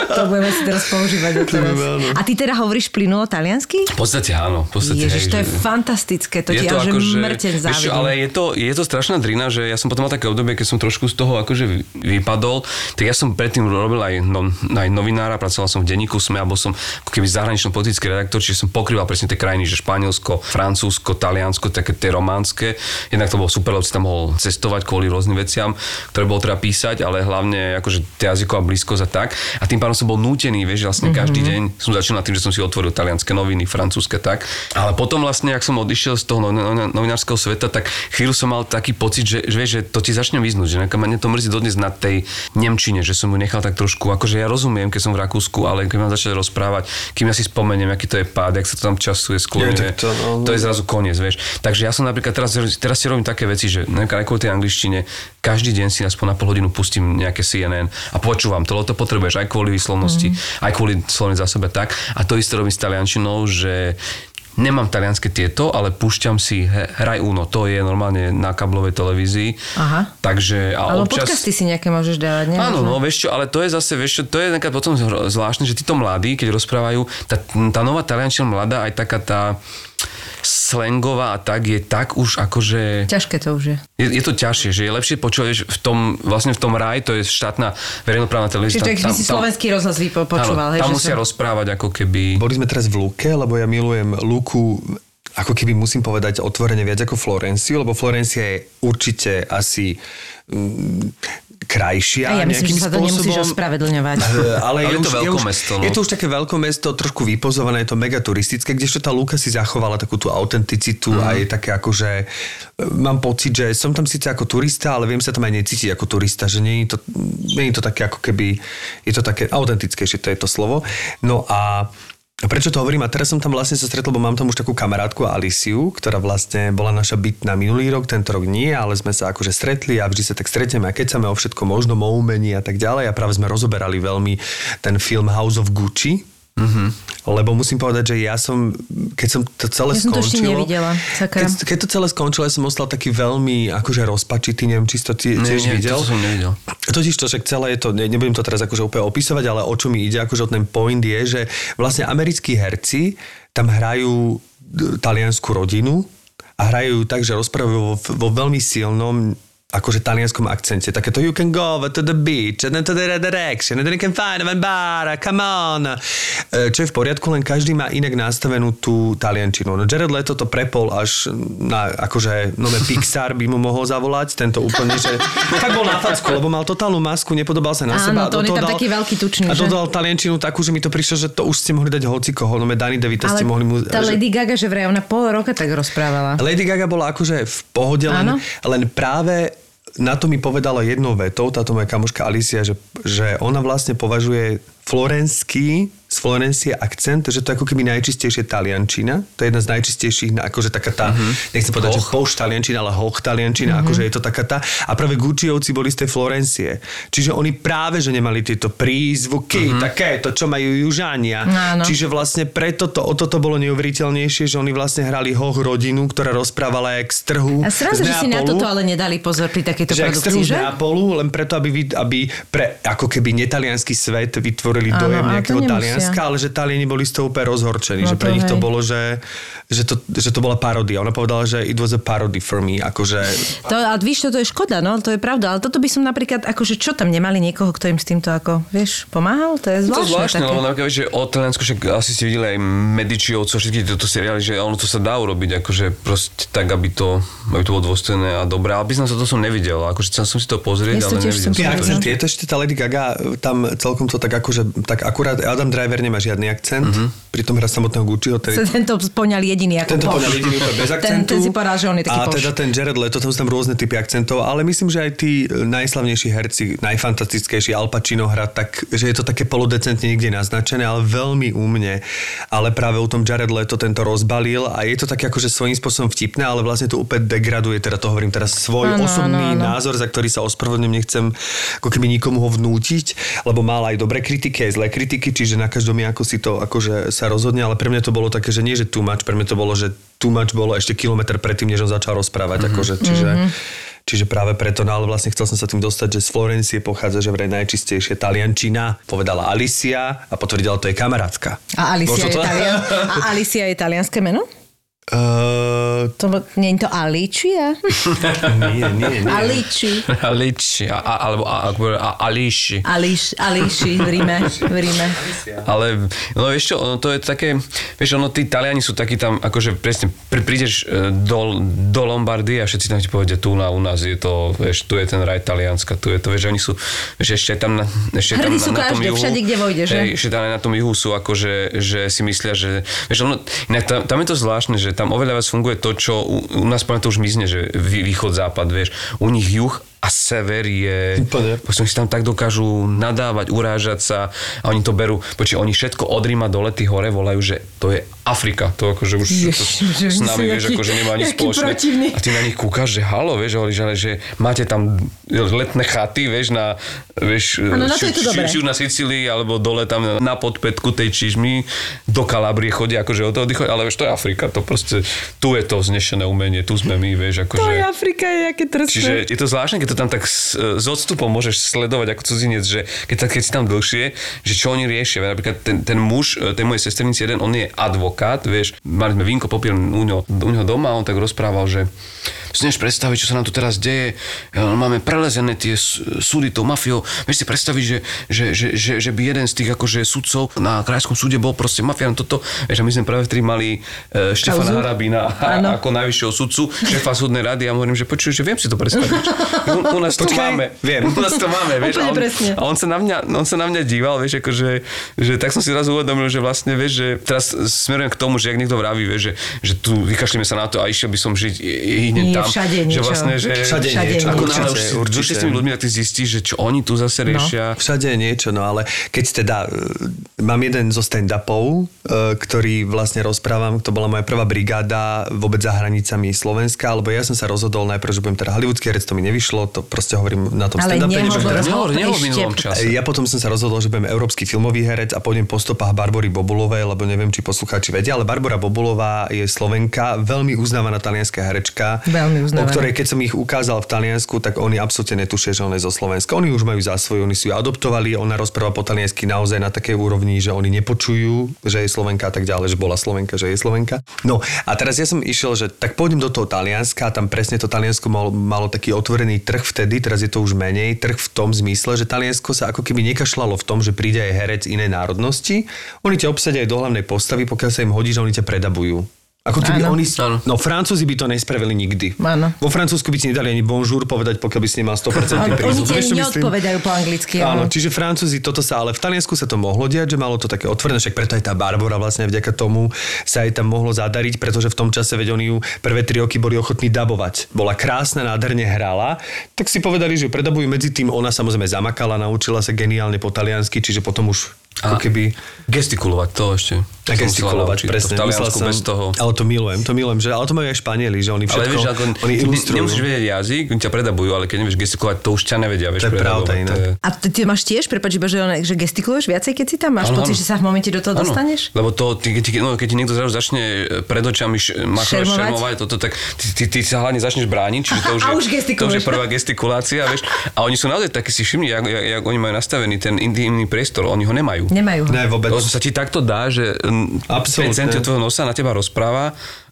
to budeme si teraz používať doteraz. A ty teda hovoríš plynulo taliansky? V podstate áno, v podstate, Ježiš, hej, to je že- fantastické, to ti je to až akože, mŕten vieš čo, závidím. ale je to, je to strašná drina, že ja som potom mal také obdobie, keď som trošku z toho akože vy- vypadol, tak ja som predtým robil aj, no, aj novinára, pracoval som v denníku SME, alebo som ako keby zahranično politický redaktor, čiže som pokrýval presne tie krajiny, že Španielsko, Francúzsko, Taliansko, také tie románske. Jednak to bolo super, lebo si tam mohol cestovať kvôli rôznym veciam, ktoré bolo treba písať, ale hlavne akože tá jazyková blízkosť a tak. A tým pádom som bol nútený, vieš, vlastne Mhm. každý deň som začal tým, že som si otvoril talianské noviny, francúzske tak. Ale potom vlastne, ak som odišiel z toho no- no- novinárskeho sveta, tak chvíľu som mal taký pocit, že, že, vieš, že to ti začne vyznúť, že nejaká mňa to mrzí dodnes na tej Nemčine, že som ju nechal tak trošku, akože ja rozumiem, keď som v Rakúsku, ale keď mám začať rozprávať, kým ja si spomeniem, aký to je pád, jak sa to tam časuje, skloňuje, to, no, no. to je zrazu koniec, vieš. Takže ja som napríklad teraz, teraz si robím také veci, že aj kvôli tej angličtine, každý deň si aspoň na pol hodinu pustím nejaké CNN a počúvam, tohle to potrebuješ aj kvôli výslovnosti, Mhm. aj kvôli slovnej zásobe tak. A to isté robím s taliančinou, že Nemám talianské tieto, ale púšťam si Hraj Uno, to je normálne na kablovej televízii. Aha. Takže a Ale občas... podcasty si nejaké môžeš dávať, nie? Áno, no vieš čo, ale to je zase, vieš čo, to je napríklad potom zvláštne, že títo mladí, keď rozprávajú, tá, tá nová taliančina mladá, aj taká tá slangová a tak je tak už akože... Ťažké to už je. Je, je to ťažšie, že je lepšie počúvať vieš, v tom, vlastne v tom raj, to je štátna verejnoprávna televízia. Čiže tak by si slovenský rozhlas vypočúval. Áno, tam musia som... rozprávať ako keby... Boli sme teraz v Luke, lebo ja milujem Luku ako keby musím povedať otvorene viac ako Florenciu, lebo Florencia je určite asi mm, krajšia. A ja myslím, že sa to spôsobom. nemusíš ospravedlňovať. Ale, ale je, je, už, to je, už, no. je to už také veľkomesto, trošku vypozované, je to mega turistické, kdežto tá Luka si zachovala takú tú autenticitu mm. a je také ako, že e, mám pocit, že som tam síce ako turista, ale viem sa tam aj necítiť ako turista, že nie je to, nie je to také ako keby, je to také autentickejšie, to je to slovo. No a a prečo to hovorím? A teraz som tam vlastne sa stretol, lebo mám tam už takú kamarátku Alisiu, ktorá vlastne bola naša byt na minulý rok, tento rok nie, ale sme sa akože stretli a vždy sa tak stretneme a keď sa o všetko možno o umení a tak ďalej. A práve sme rozoberali veľmi ten film House of Gucci, Mm-hmm. Lebo musím povedať, že ja som, keď som to celé ja som skončilo... To nevidela, keď, keď to celé skončilo, ja som ostal taký veľmi akože rozpačitý, neviem, či to tiež nie, videl. to som nevidel. Totiž to, že celé je to, ne, nebudem to teraz akože úplne opisovať, ale o čo mi ide, akože ten point je, že vlastne americkí herci tam hrajú taliansku rodinu a hrajú tak, že rozprávajú vo, vo veľmi silnom akože talianskom akcente. Takéto you can go to the beach and then to the direction and then you can find one bar, come on. E, čo je v poriadku, len každý má inak nastavenú tú taliančinu. No Jared Leto to prepol až na, akože nové Pixar by mu mohol zavolať, tento úplne, že tak bol na facku, lebo mal totálnu masku, nepodobal sa na Áno, seba. to on je tam dal, taký veľký tučný, A dodal taliančinu takú, že mi to prišlo, že to už ste mohli dať hoci koho, no Dani DeVita ste mohli mu... tá že... Lady Gaga, že vraj ona pol roka tak rozprávala. Lady Gaga bola akože v pohode, len, len práve na to mi povedala jednou vetou táto moja kamoška Alicia, že, že ona vlastne považuje florenský Florencie akcent, že to je ako keby najčistejšie taliančina. To je jedna z najčistejších, akože taká tá, uh-huh. nechcem povedať, hoch. že poš taliančina, ale hoch taliančina, uh-huh. akože je to taká tá. A práve Gucciovci boli z tej Florencie. Čiže oni práve, že nemali tieto prízvuky, uh-huh. také to, čo majú južania. Áno. Čiže vlastne preto to, o toto bolo neuveriteľnejšie, že oni vlastne hrali hoch rodinu, ktorá rozprávala jak z trhu. A srandu, že si na toto ale nedali pozor pri takejto že produkcii, že? Z Neapolu, len preto, aby, aby pre ako keby netalianský svet vytvorili dojem nejakého Talianska Talianska, ale že Taliani boli z toho úplne rozhorčení, no že pre nich to hej. bolo, že, že, to, že to bola parodia. Ona povedala, že it was a parody for me, akože... To, a víš, toto je škoda, no, to je pravda, ale toto by som napríklad, akože čo tam nemali niekoho, kto im s týmto ako, vieš, pomáhal? To je zvláštne. To zvláštne, také. lebo napríklad, že o Taliansku, však asi ste videli aj Medičiovcov, všetky tieto seriály, že ono to sa dá urobiť, akože proste tak, aby to, aby to bolo dôstojné a dobré. Ale by som to som nevidel, akože chcel som si to pozrieť, ale nevidel som to. Je to ešte tá Lady Gaga, tam celkom to tak akože, tak akurát Adam Driver nemá žiadny akcent, uh-huh. pritom hra samotného Gucciho. Tedy... Tento poňal jediný ako Tento poňal jediný bez akcentu. Ten, ten si povedal, že on je taký A poš. teda ten Jared Leto, tam sú tam rôzne typy akcentov, ale myslím, že aj tí najslavnejší herci, najfantastickejší Al Pacino hra, tak, že je to také polodecentne niekde naznačené, ale veľmi úmne. Ale práve u tom Jared Leto tento rozbalil a je to také akože svojím spôsobom vtipné, ale vlastne to úplne degraduje, teda to hovorím teraz svoj ano, osobný ano, ano. názor, za ktorý sa ospravedlňujem, nechcem ako keby nikomu ho vnútiť, lebo mal aj dobré kritiky, aj zlé kritiky, čiže na každom je ako si to akože sa rozhodne, ale pre mňa to bolo také, že nie, že too much, pre mňa to bolo, že too much bolo ešte kilometr predtým, než on začal rozprávať, mm-hmm. akože, čiže... Mm-hmm. Čiže práve preto, no ale vlastne chcel som sa tým dostať, že z Florencie pochádza, že vraj najčistejšie taliančina, povedala Alicia a potvrdila to je kamarátka. A Alicia, je, talian... a Alicia je talianské meno? Uh, to, nie je to Alicia? nie, nie, nie. Aliči. Aliči, a, alebo a, a, Ališi. Ališ, Ališi v Ríme, v Ríme. Ale, no vieš čo, ono to je také, vieš, ono, tí Taliani sú takí tam, akože presne, pr- prídeš e, do, do Lombardie a všetci tam ti povedia, tu na, u nás je to, vieš, tu je ten raj Talianska, tu je to, vieš, oni sú, vieš, ešte tam na, ešte tam sú na, na tom juhu. všade, kde vojde, že? Ešte tam na tom juhu sú akože, že si myslia, že, vieš, ono, inak tam, tam je to zvláštne, že tam oveľa viac funguje to, čo u, u nás to už mizne, že východ, západ, vieš. U nich juh a sever je... Úplne. Proste si tam tak dokážu nadávať, urážať sa a oni to berú, počkej, oni všetko od Ríma do lety hore volajú, že to je Afrika. To akože už Ježiš, to, s nami, vieš, akože nemá ani spoločné. protivný. A ty na nich kúkaš, že halo, vieš, hovoríš, ale že máte tam letné chaty, vieš, na, vieš, Áno, na či, či už na Sicílii, alebo dole tam na podpätku tej čižmy, do Kalabrie chodia akože od toho oddychovať, ale vieš, to je Afrika, to proste, tu je to znešené umenie, tu sme my, vieš, akože... To je Afrika, je aké trstné. Čiže je to zvláštne, keď to tam tak s, s odstupom môžeš sledovať ako cudzinec, že keď, keď si tam dlhšie, že čo oni riešia. Napríklad ten, ten muž, e, tej mojej sesternici jeden, on je advokát, vieš, mali sme vínko popil u u ňo doma a on tak rozprával, že si nevieš predstaviť, čo sa nám tu teraz deje. E, Máme prelezené tie súdy tou mafiou. Vieš si predstaviť, že, že, že, že, že, by jeden z tých akože sudcov na krajskom súde bol proste mafián toto. Vieš, a my sme práve vtedy mali e, Štefana Áno. ako najvyššieho sudcu, šéfa súdnej rady a hovorím, že počuj, že viem si to predstaviť. U, u nás to máme. viem. U nás to máme, vieš. A on, a on sa na mňa, on sa na mňa díval, vieš, akože, že tak som si zrazu uvedomil, že vlastne, vieš, že teraz smerujem k tomu, že ak niekto vraví, vieš, že, že tu vykašlíme sa na to a išiel by som žiť hneď Nie, tam. všade že niečo. vlastne, že Všade Všade niečo. ako niečo. náhle už Určite, s tými ľuďmi, ty zistíš, že čo oni tu zase riešia. Všade je niečo, no ale keď teda, e, mám jeden zo stand-upov, e, ktorý vlastne rozprávam, to bola moja prvá brigáda vôbec za hranicami Slovenska, lebo ja som sa rozhodol najprv, že budem teda hollywoodský herec, to mi nevyšlo, to proste hovorím na tom Ale stand-upe. že Nehovor, nehovor minulom čase. ja potom som sa rozhodol, že budem európsky filmový herec a pôjdem po stopách Barbory Bobulovej, lebo neviem, či poslucháči vedia, ale Barbara Bobulová je Slovenka, veľmi uznávaná talianská herečka, Veľmi uznávaná. o ktorej keď som ich ukázal v Taliansku, tak oni absolútne netušia, že ona je zo Slovenska. Oni už majú za svoju, oni si ju adoptovali, ona rozpráva po taliansky naozaj na takej úrovni, že oni nepočujú, že je Slovenka a tak ďalej, že bola Slovenka, že je Slovenka. No a teraz ja som išiel, že tak pôjdem do toho Talianska a tam presne to Taliansko malo, malo taký otvorený trh vtedy, teraz je to už menej, trh v tom zmysle, že Taliansko sa ako keby nekašľalo v tom, že príde aj herec inej národnosti. Oni ťa obsadia aj do hlavnej postavy, pokiaľ sa im hodí, že oni ťa predabujú. Ako keby Áno. oni... Áno. No Francúzi by to nespravili nikdy. Áno. Vo Francúzsku by ti nedali ani bonjour povedať, pokiaľ by si nemal 100% Oni prístup. ti myslím? neodpovedajú po anglicky. Áno, čiže Francúzi, toto sa, ale v Taliansku sa to mohlo diať, že malo to také otvorené, však preto aj tá Barbara vlastne vďaka tomu sa aj tam mohlo zadariť, pretože v tom čase, veď oni ju prvé tri roky boli ochotní dabovať. Bola krásna, nádherne hrala, tak si povedali, že ju predabujú medzi tým, ona samozrejme zamakala, naučila sa geniálne po taliansky, čiže potom už ako keby Gestikulovať, to ešte. a gestikulovať, presne. To v Taliansku som- bez toho. Ale to milujem, to milujem, že, ale to majú aj Španieli, že oni Ale všetko, vieš, ako, oni ty ilustrujú. nemusíš vedieť jazyk, oni ťa predabujú, ale keď nevieš gestikulovať, to už ťa nevedia, vieš, To je pravda. To je- A ty, ty máš tiež, prepáč, že, že gestikuluješ viacej, keď si tam? Máš Áno, pocit, áno. že sa v momente do toho Áno, dostaneš? Lebo to, ty, keď, ti, no, keď ti niekto zrazu začne pred očami š, machrovať, Šermovať? šermovať, toto, tak ty, ty, ty, sa hlavne začneš brániť, čiže to už, A je, už to už je prvá gestikulácia, vieš. A oni sú naozaj takí, si všimni, jak, jak, jak, oni majú nastavený ten intimný priestor, oni ho nemajú. Nemajú ho. Ne, vôbec. To sa ti takto dá, že mm, 5 Absolútne. cm od tvojho nosa na teba rozpráva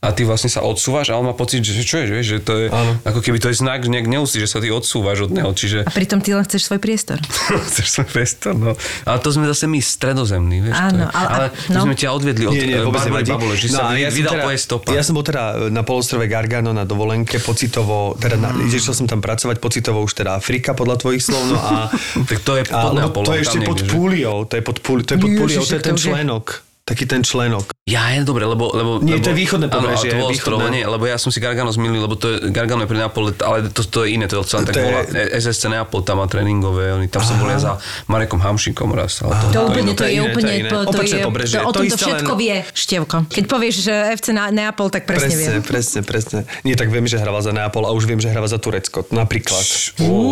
a ty vlastne sa odsúvaš a on má pocit, že čo je, že, to je, Áno. ako keby to je znak, že nejak neusí, že sa ty odsúvaš od neho, čiže A pritom ty len chceš svoj priestor. chceš svoj priestor, no. Ale to sme zase my stredozemní, vieš. Áno, ale- ale my no. sme ťa odvedli od Nie, nie, eh, vôbec. Babule, že No sa a ja som vydal teda- stopách. Ja som bol teda na polostrove Gargano na dovolenke pocitovo, teda na, Mm. išiel som tam pracovať pocitovo už teda Afrika podľa tvojich slov, no a... Tak to je a, pod Neapolom, to je ešte pod? Púliou, to je pod, Púli, to je pod Púliou, to je ten členok. Taký ten členok. Ja, je dobre, lebo... lebo Nie, lebo, to je východné áno, pobrežie, to bolo východné. ostrovo, nie, lebo ja som si Gargano zmilil, lebo to je, Gargano je pre Neapol, ale to, to je iné, to sa tak To je- volá. E- SSC Neapol tam má tréningové, oni tam sa volia za Marekom Hamšíkom raz. Ale to, To, to úplne, to je iné, úplne, to to, to je, pobrežie. to, o To tom to všetko len- vie Števko. Keď povieš, že FC Neapol, tak presne, vie. Presne, presne, presne. Nie, tak viem, že hrával za Neapol a už viem, že hráva za Turecko. Napríklad.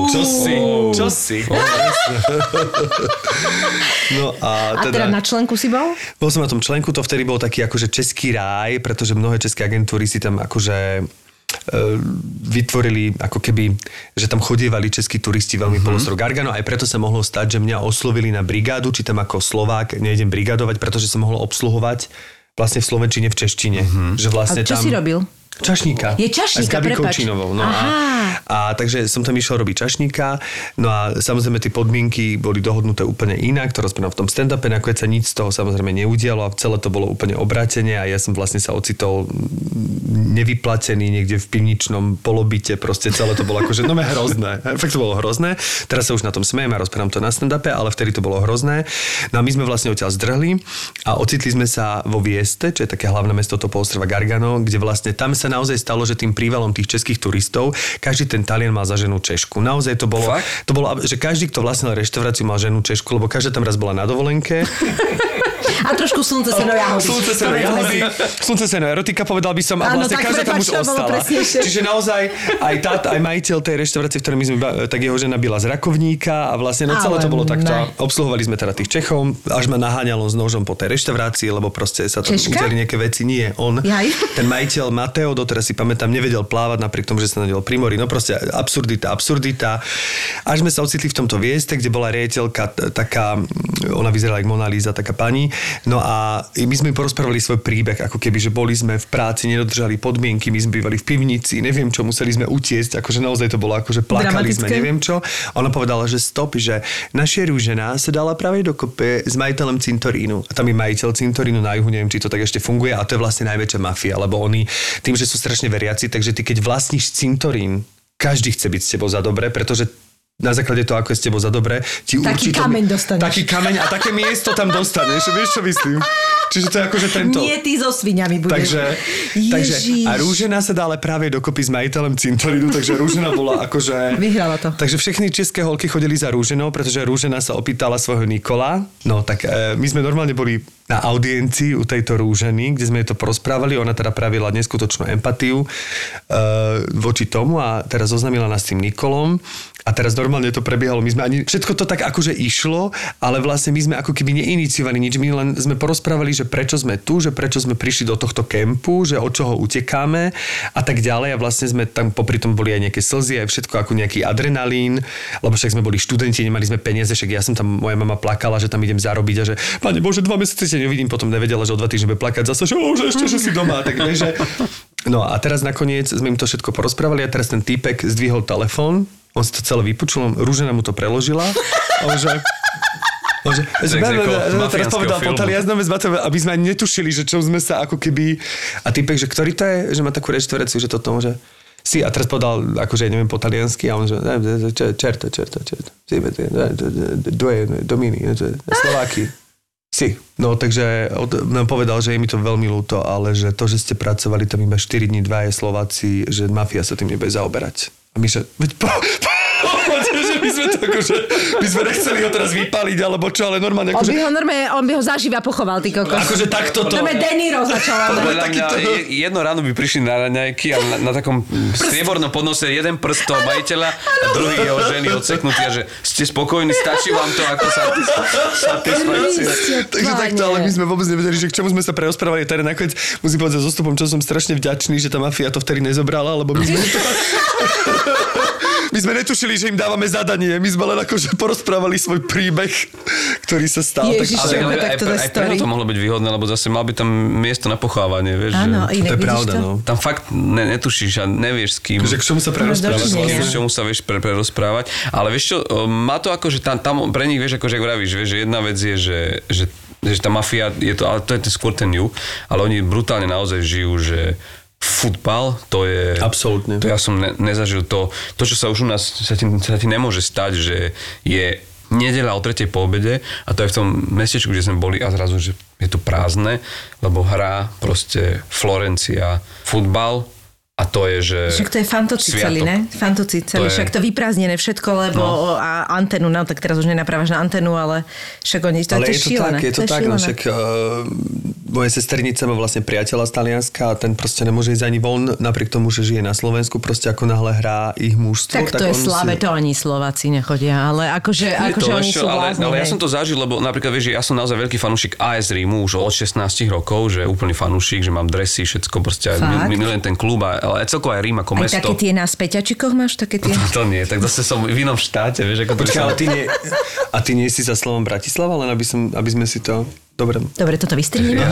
Čo si? Čo si? No a A teda teda... na členku si bol? Bol som na tom členku, to vtedy bol taký akože český ráj, pretože mnohé české agentúry si tam akože e, vytvorili ako keby, že tam chodievali českí turisti veľmi mm-hmm. polostrov Gargano, aj preto sa mohlo stať, že mňa oslovili na brigádu, či tam ako Slovák nejdem brigadovať, pretože som mohol obsluhovať vlastne v Slovenčine, v češtine. Mm-hmm. Že vlastne A čo tam... si robil? Čašníka. Je čašníka. Koučinovou. No Aha. a, a, takže som tam išiel robiť čašníka. No a samozrejme tie podmienky boli dohodnuté úplne inak, to rozprávam v tom stand-upe, nakoniec sa nič z toho samozrejme neudialo a celé to bolo úplne obrátenie a ja som vlastne sa ocitol nevyplatený niekde v pivničnom polobite, proste celé to bolo akože, no hrozné. Fakt to bolo hrozné. Teraz sa už na tom smejem a rozprávam to na stand-upe, ale vtedy to bolo hrozné. No a my sme vlastne odtiaľ zdrhli a ocitli sme sa vo Vieste, čo je také hlavné mesto toho polostrova Gargano, kde vlastne tam sa sa naozaj stalo, že tým prívalom tých českých turistov, každý ten Talian mal za ženu Češku. Naozaj to bolo, Fakt? to bolo, že každý, kto vlastnil reštauráciu, mal ženu Češku, lebo každá tam raz bola na dovolenke. A trošku slnce, seno, jahody. Slunce seno jahody, slunce seno erotika, povedal by som, a vlastne každá tam už ostala. Čiže naozaj aj, tá, aj majiteľ tej reštaurácie, v ktorej my sme, tak jeho žena byla z Rakovníka a vlastne no celé to bolo takto. ne. Obsluhovali sme teda tých Čechov, až ma naháňalo s nožom po tej reštaurácii, lebo proste sa tam Češka? udiali nejaké veci. Nie, on. Jaj. Ten majiteľ Mateo, doteraz si pamätám, nevedel plávať napriek tomu, že sa nadel pri mori. No proste absurdita, absurdita. Až sme sa ocitli v tomto vieste, kde bola riaditeľka taká, ona vyzerala ako Mona Lisa, taká pani. No a my sme porozprávali svoj príbeh, ako keby, že boli sme v práci, nedodržali podmienky, my sme bývali v pivnici, neviem čo, museli sme utiecť, akože naozaj to bolo, akože plakali sme, Dramatické. neviem čo. Ona povedala, že stop, že naša rúžena sa dala práve dokopy s majiteľom Cintorínu. A tam je majiteľ Cintorínu na juhu, neviem, či to tak ešte funguje, a to je vlastne najväčšia mafia, lebo oni tým, že sú strašne veriaci, takže ty keď vlastníš Cintorín, každý chce byť s tebou za dobre, pretože na základe toho, ako je s tebou za dobre, ti Taký určite... kameň dostaneš. Taký kameň a také miesto tam dostaneš, vieš čo myslím? Čiže to je akože tento... Nie ty so sviňami budeš. Takže, takže a Rúžena sa dala práve dokopy s majiteľom Cintorínu, takže Rúžena bola akože... Vyhrala to. Takže všechny české holky chodili za Rúženou, pretože Rúžena sa opýtala svojho Nikola. No tak e, my sme normálne boli na audiencii u tejto Rúženy, kde sme jej to porozprávali. Ona teda pravila neskutočnú empatiu e, voči tomu a teraz oznámila nás tým Nikolom. A teraz normálne to prebiehalo. My sme ani, všetko to tak akože išlo, ale vlastne my sme ako keby neiniciovali nič. My len sme porozprávali, že prečo sme tu, že prečo sme prišli do tohto kempu, že od čoho utekáme a tak ďalej. A vlastne sme tam popri tom boli aj nejaké slzy, aj všetko ako nejaký adrenalín, lebo však sme boli študenti, nemali sme peniaze, však ja som tam, moja mama plakala, že tam idem zarobiť a že pane Bože, dva mesiace nevidím, potom nevedela, že o dva týždne bude plakať zase, že, že ešte, že si doma. Tak, vieš, že... No a teraz nakoniec sme im to všetko porozprávali a teraz ten týpek zdvihol telefón, on si to celé vypočul, Rúžena mu to preložila on že... On teraz povedal po aby sme netušili, že čo sme sa ako keby... A týpek, že ktorý to je, že má takú reštauráciu, že toto môže... Si, a teraz povedal, akože neviem po taliansky, a on že, čerto, čerto, čerto. Ne, domini, Slováky. Si. No takže od, nám povedal, že je mi to veľmi ľúto, ale že to, že ste pracovali tam iba 4 dní, dva je Slováci, že mafia sa tým nebude zaoberať. A že, veď po, po, že my sme to akože, my sme nechceli ho teraz vypaliť, alebo čo, ale normálne On akože, by ho normálne, on by ho zaživa pochoval, ty kokos. akože takto to... Normálne De Niro začal. Podľa mňa jedno ráno by prišli na raňajky a na, na takom striebornom podnose jeden prst toho majiteľa a druhý jeho ženy odseknutý a že ste spokojní, stačí vám to ako satis- satisfakcia. Takže takto, ale my sme vôbec nevedeli, že k čomu sme sa preosprávali. Teda nakoniec musím povedať, so stupom, čo som strašne vďačný, že tá mafia to vtedy nezobrala, lebo my sme... My sme netušili, že im dávame zadanie. My sme len akože porozprávali svoj príbeh, ktorý sa stal. Ježiš, tak, Ale- tak aj, je aj preto to mohlo byť výhodné, lebo zase mal by tam miesto na pochovávanie, vieš. Áno, že inak to je pravda, to? no. tam fakt ne, netušíš a nevieš s kým. Že k čomu sa prerozprávať. No, s čomu sa vieš pre, prerozprávať. Ale vieš čo, má to ako, že tam, tam pre nich, vieš, ako že vravíš, vieš, že jedna vec je, že, že, že tá mafia, je to, ale to je ten skôr ten ju, ale oni brutálne naozaj žijú, že futbal, to je... Absolútne. To ja som ne, nezažil to, to, čo sa už u nás sa ti, sa ti nemôže stať, že je nedeľa o tretej po obede a to je v tom mestečku, kde sme boli a zrazu, že je to prázdne, lebo hrá proste Florencia futbal a to je, že... Však to je fantoci celý, sviatok. ne? Fantoci celý, To je- však to vyprázdnené všetko, lebo No. a antenu, no tak teraz už nenaprávaš na antenu, ale však oni, to, ale to je, je to šílené. tak, je to, tak, no šílené. však uh, moje sesternica má vlastne priateľa z Talianska a ten proste nemôže ísť ani von, napriek tomu, že žije na Slovensku, proste ako náhle hrá ich mužstvo. Tak to je on slave, si... to ani Slováci nechodia, ale akože, Je akože to, oni čo, sú ale, ale ja som to zažil, lebo napríklad vieš, že ja som naozaj veľký fanúšik AS Rímu už od 16 rokov, že úplný fanúšik, že mám dresy, všetko proste, milujem ten klub, a- ale celkovo aj Rím ako Aj mesto. také tie na späťačikoch máš, také tie? To nie, tak zase som v inom štáte, vieš, ako to Počkaj, ale ty nie, a ty nie si za slovom Bratislava, len aby, som, aby sme si to... Dobre. Dobre, toto vystrihneme.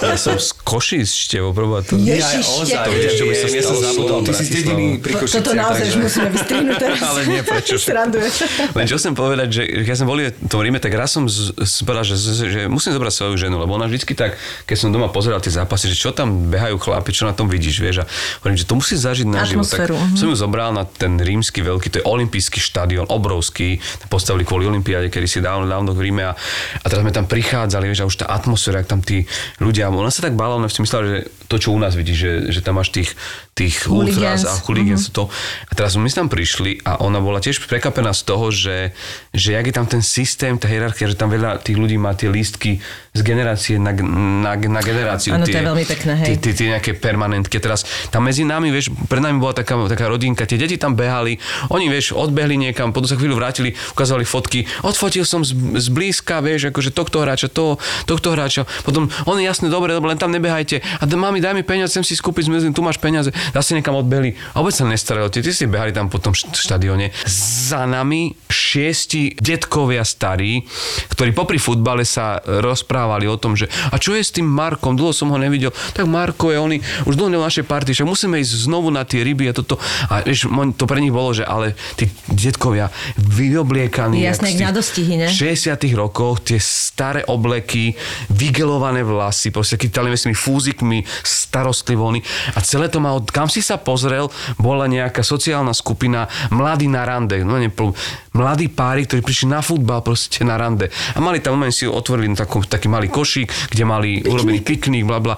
Ja som z Košic ešte, opravdu. To... Ježiš, ozaj, te- vieš, čo by sa ja som stalo zabudol, ty si z dediny pri To- Košiciach. Toto naozaj už takže- musíme vystrihnúť teraz. Ale nie, prečo? Len čo chcem povedať, že keď sme boli v tom Ríme, tak raz som z- z- povedal, že, že, že musím zobrať svoju ženu, lebo ona vždycky tak, keď som doma pozeral tie zápasy, že čo tam behajú chlapi, čo na tom vidíš, vieš. A hovorím, že to musí zažiť na živo. Tak mhm. som ju zobral na ten rímsky veľký, to je olimpijský štadión, obrovský, postavili kvôli olympiáde, kedy si dávno, dávno v Ríme a, a teraz sme tam prichádzali, vieš, už tá atmosféra, ak tam tí ľudia ona sa tak bála, ona si myslela, že to, čo u nás vidí, že, že tam máš tých, tých ultras a hooligans mm-hmm. to. A teraz my sme tam prišli a ona bola tiež prekapená z toho, že, že jak je tam ten systém, tá hierarchia, že tam veľa tých ľudí má tie lístky z generácie na, na, na generáciu. Áno, to je veľmi pekné, hej. Tie, tie, tie nejaké permanentky. Teraz tam medzi nami, vieš, pred nami bola taká, taká rodinka, tie deti tam behali, oni, vieš, odbehli niekam, potom sa chvíľu vrátili, ukázali fotky, odfotil som z, zblízka, vieš, akože tohto hráča, to, tohto hráča, potom oni jasne, dobre, dobre, len tam nebehajte a d- mami, daj mi peniaze, chcem si skúpiť zmizlím, tu máš peniaze, zase niekam odbehli a vôbec sa nestarali o tie, tí si behali tam po tom št- štadióne. Za nami šiesti detkovia starí, ktorí popri futbale sa rozprávali o tom, že a čo je s tým Markom, dlho som ho nevidel, tak Marko je oni, už dlho v našej partii, však musíme ísť znovu na tie ryby a toto. A vieš, to pre nich bolo, že ale tí detkovia vyobliekaní. Jasné, na dostihy, ne? 60 rokoch, tie staré obleky, vygelované vlasy, proste takými tými fúzikmi, starostlivony a celé to malo, kam si sa pozrel, bola nejaká sociálna skupina mladí na rande, no ne, mladí pári, ktorí prišli na futbal proste na rande a mali tam moment si otvorili takú, taký malý košík, kde mali urobený piknik, bla bla.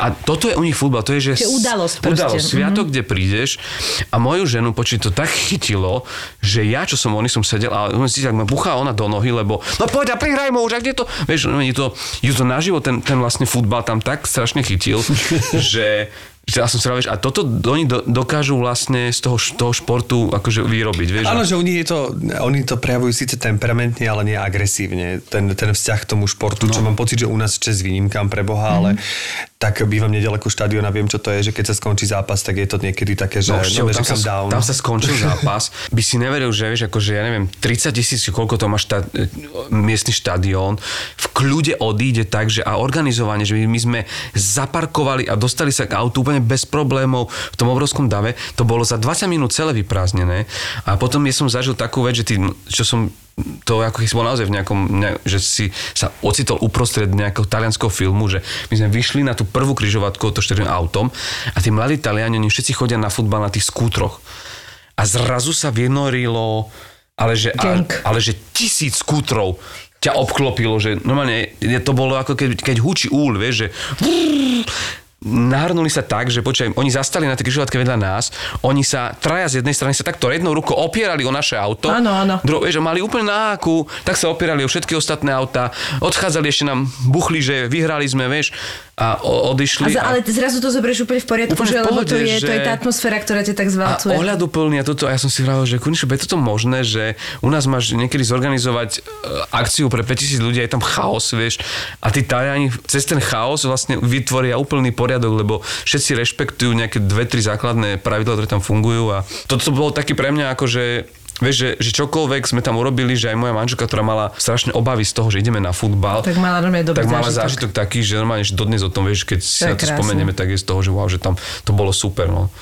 A toto je u nich futbal, to je, že... Je udalosť proste. Udalosť, sviatok, kde prídeš a moju ženu počuť to tak chytilo, že ja, čo som, oni som sedel a on si tak ma buchá ona do nohy, lebo no poď a prihraj mu už, a kde to, vieš, je to, je to naživo, ten, ten vlastne futbal tam tak strašne chytil, že ja som si vieš, a toto oni do, dokážu vlastne z toho, toho športu akože vyrobiť, vieš. Áno, že oni, je to, oni to prejavujú síce temperamentne, ale nie agresívne. Ten, ten vzťah k tomu športu, no. čo mám pocit, že u nás čes výnimkám pre Boha, ale tak bývam nedaleko štadiona, viem, čo to je, že keď sa skončí zápas, tak je to niekedy také, že, no, šteo, no, tam, sa, down. tam sa skončil zápas. By si neveril, že vieš, akože ja neviem, 30 tisíc, koľko to má šta, miestny štadión, v kľude odíde tak, že a organizovane, že my, my sme zaparkovali a dostali sa k autu úplne bez problémov v tom obrovskom dave. To bolo za 20 minút celé vyprázdnené. A potom ja som zažil takú vec, že ty, čo som to ako keď si bol naozaj v nejakom, ne, že si sa ocitol uprostred nejakého talianského filmu, že my sme vyšli na tú prvú križovatku to štyrým autom a tí mladí Taliani, oni všetci chodia na futbal na tých skútroch. A zrazu sa vynorilo, ale že, ale, ale že tisíc skútrov ťa obklopilo, že normálne to bolo ako keď, keď hučí úl, vieš, že nahrnuli sa tak, že počkaj, oni zastali na tej križovatke vedľa nás, oni sa, traja z jednej strany sa takto jednou rukou opierali o naše auto, Áno, áno. Dro, vieš, mali úplne na háku, tak sa opierali o všetky ostatné auta, odchádzali ešte nám, buchli, že vyhrali sme, vieš, a o, A odišli. za, ale ty zrazu to zoberieš úplne v poriadku, Úplne v že, lebo to pohode, je, to je že- tá atmosféra, ktorá ťa tak a zvalcuje. ohľaduplný a toto, a ja som si vravel, že konečne je toto možné, že u nás máš niekedy zorganizovať e, akciu pre 5000 ľudí, a je tam chaos, vieš, a tí Taliani cez ten chaos vlastne vytvoria úplný poriadok, lebo všetci rešpektujú nejaké dve, tri základné pravidlá, ktoré tam fungujú a toto bolo taký pre mňa ako, že Vieš, že, že čokoľvek sme tam urobili, že aj moja manželka, ktorá mala strašne obavy z toho, že ideme na futbal, Tak mala normálne dobrý tak mala zážitok. zážitok taký, že normálne že dodnes o tom, vieš, keď si To na to krásne. spomenieme, tak je z toho, že wow, že tam to bolo super, no.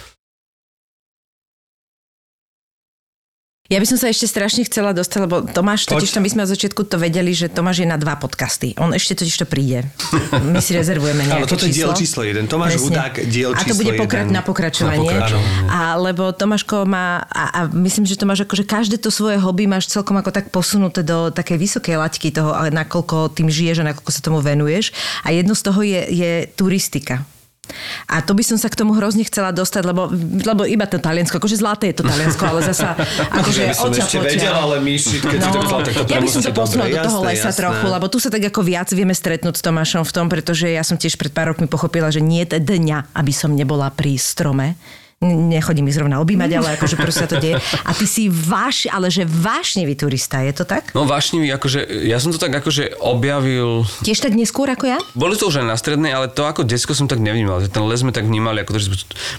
Ja by som sa ešte strašne chcela dostať, lebo Tomáš, totiž to my sme od začiatku to vedeli, že Tomáš je na dva podcasty. On ešte totiž to príde. My si rezervujeme nejaké Áno, toto je číslo. diel číslo jeden. Tomáš Presne. Hudák, diel A to číslo bude pokra- jeden. na pokračovanie. Na pokračovanie. A lebo Tomáško má, a, a myslím, že to máš akože každé to svoje hobby máš celkom ako tak posunuté do takej vysokej laťky toho, ale nakoľko tým žiješ a nakoľko sa tomu venuješ. A jedno z toho je, je turistika. A to by som sa k tomu hrozne chcela dostať, lebo, lebo iba to Taliansko, akože zlaté je to Taliansko, ale zasa akože Ja by som ešte potiaľ. vedel, ale my si, keď si to tak to ja by som to dobre. do toho Jasné, lesa jasné. trochu, lebo tu sa tak ako viac vieme stretnúť s Tomášom v tom, pretože ja som tiež pred pár rokmi pochopila, že nie je dňa, aby som nebola pri strome. Nechodím ich zrovna objímať, ale akože proste to deje. A ty si váš, ale že vášnevý turista, je to tak? No vášnivý, akože, ja som to tak akože objavil, Tiež tak neskôr ako ja? boli to už aj na strednej, ale to ako detsko som tak nevnímal, ten les sme tak vnímali, ako to, že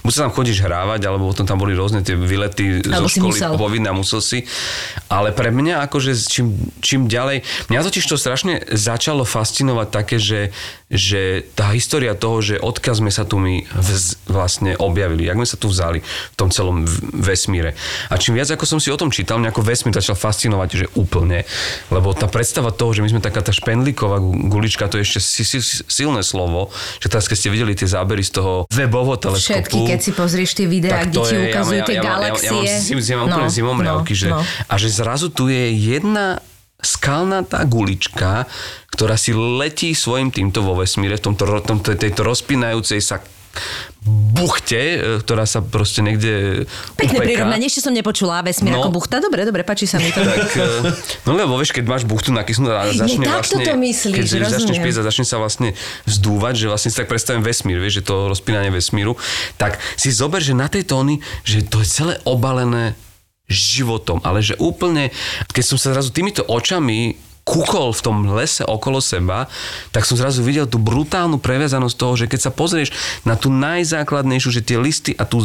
buď sa tam chodíš hrávať, alebo potom tam boli rôzne tie Alebo zo školy musel. povinné a musel si. Ale pre mňa akože čím, čím ďalej, mňa totiž to strašne začalo fascinovať také, že, že tá história toho, že odkiaľ sme sa tu my vz, vlastne objavili, jak sme sa tu vzali v tom celom vesmíre. A čím viac ako som si o tom čítal, mňa ako vesmír začal fascinovať, že úplne, lebo tá predstava toho, že my sme taká tá špendlíková gu- gulička, to je ešte si, si, silné slovo, že teraz keď ste videli tie zábery z toho webovo teleskopu, Všetky, keď si pozrieš tie videá, kde ti ukazujú tie ja, mám- galaxie. Ja, ja, mám, zim, ja mám úplne No, zimomriavky, no, že, no. a že zrazu tu je jedna skalnatá gulička, ktorá si letí svojim týmto vo vesmíre, v tomto, tomto, tejto rozpínajúcej sa buchte, e, ktorá sa proste niekde Pekné prirovnanie, ešte som nepočula vesmír No. ako buchta. Dobre, dobre, páči sa mi to. Tak, e, no lebo vieš, keď máš buchtu nakysnutú a začne takto vlastne, to myslíš, keď začneš rozumiem. piesť a začne sa vlastne vzdúvať, že vlastne si tak predstavím vesmír, vieš, že to rozpínanie vesmíru, tak si zober, že na tej tóny, že to je celé obalené životom, ale že úplne, keď som sa zrazu týmito očami kúkol v tom lese okolo seba, tak som zrazu videl tú brutálnu previazanosť toho, že keď sa pozrieš na tú najzákladnejšiu, že tie listy a tú,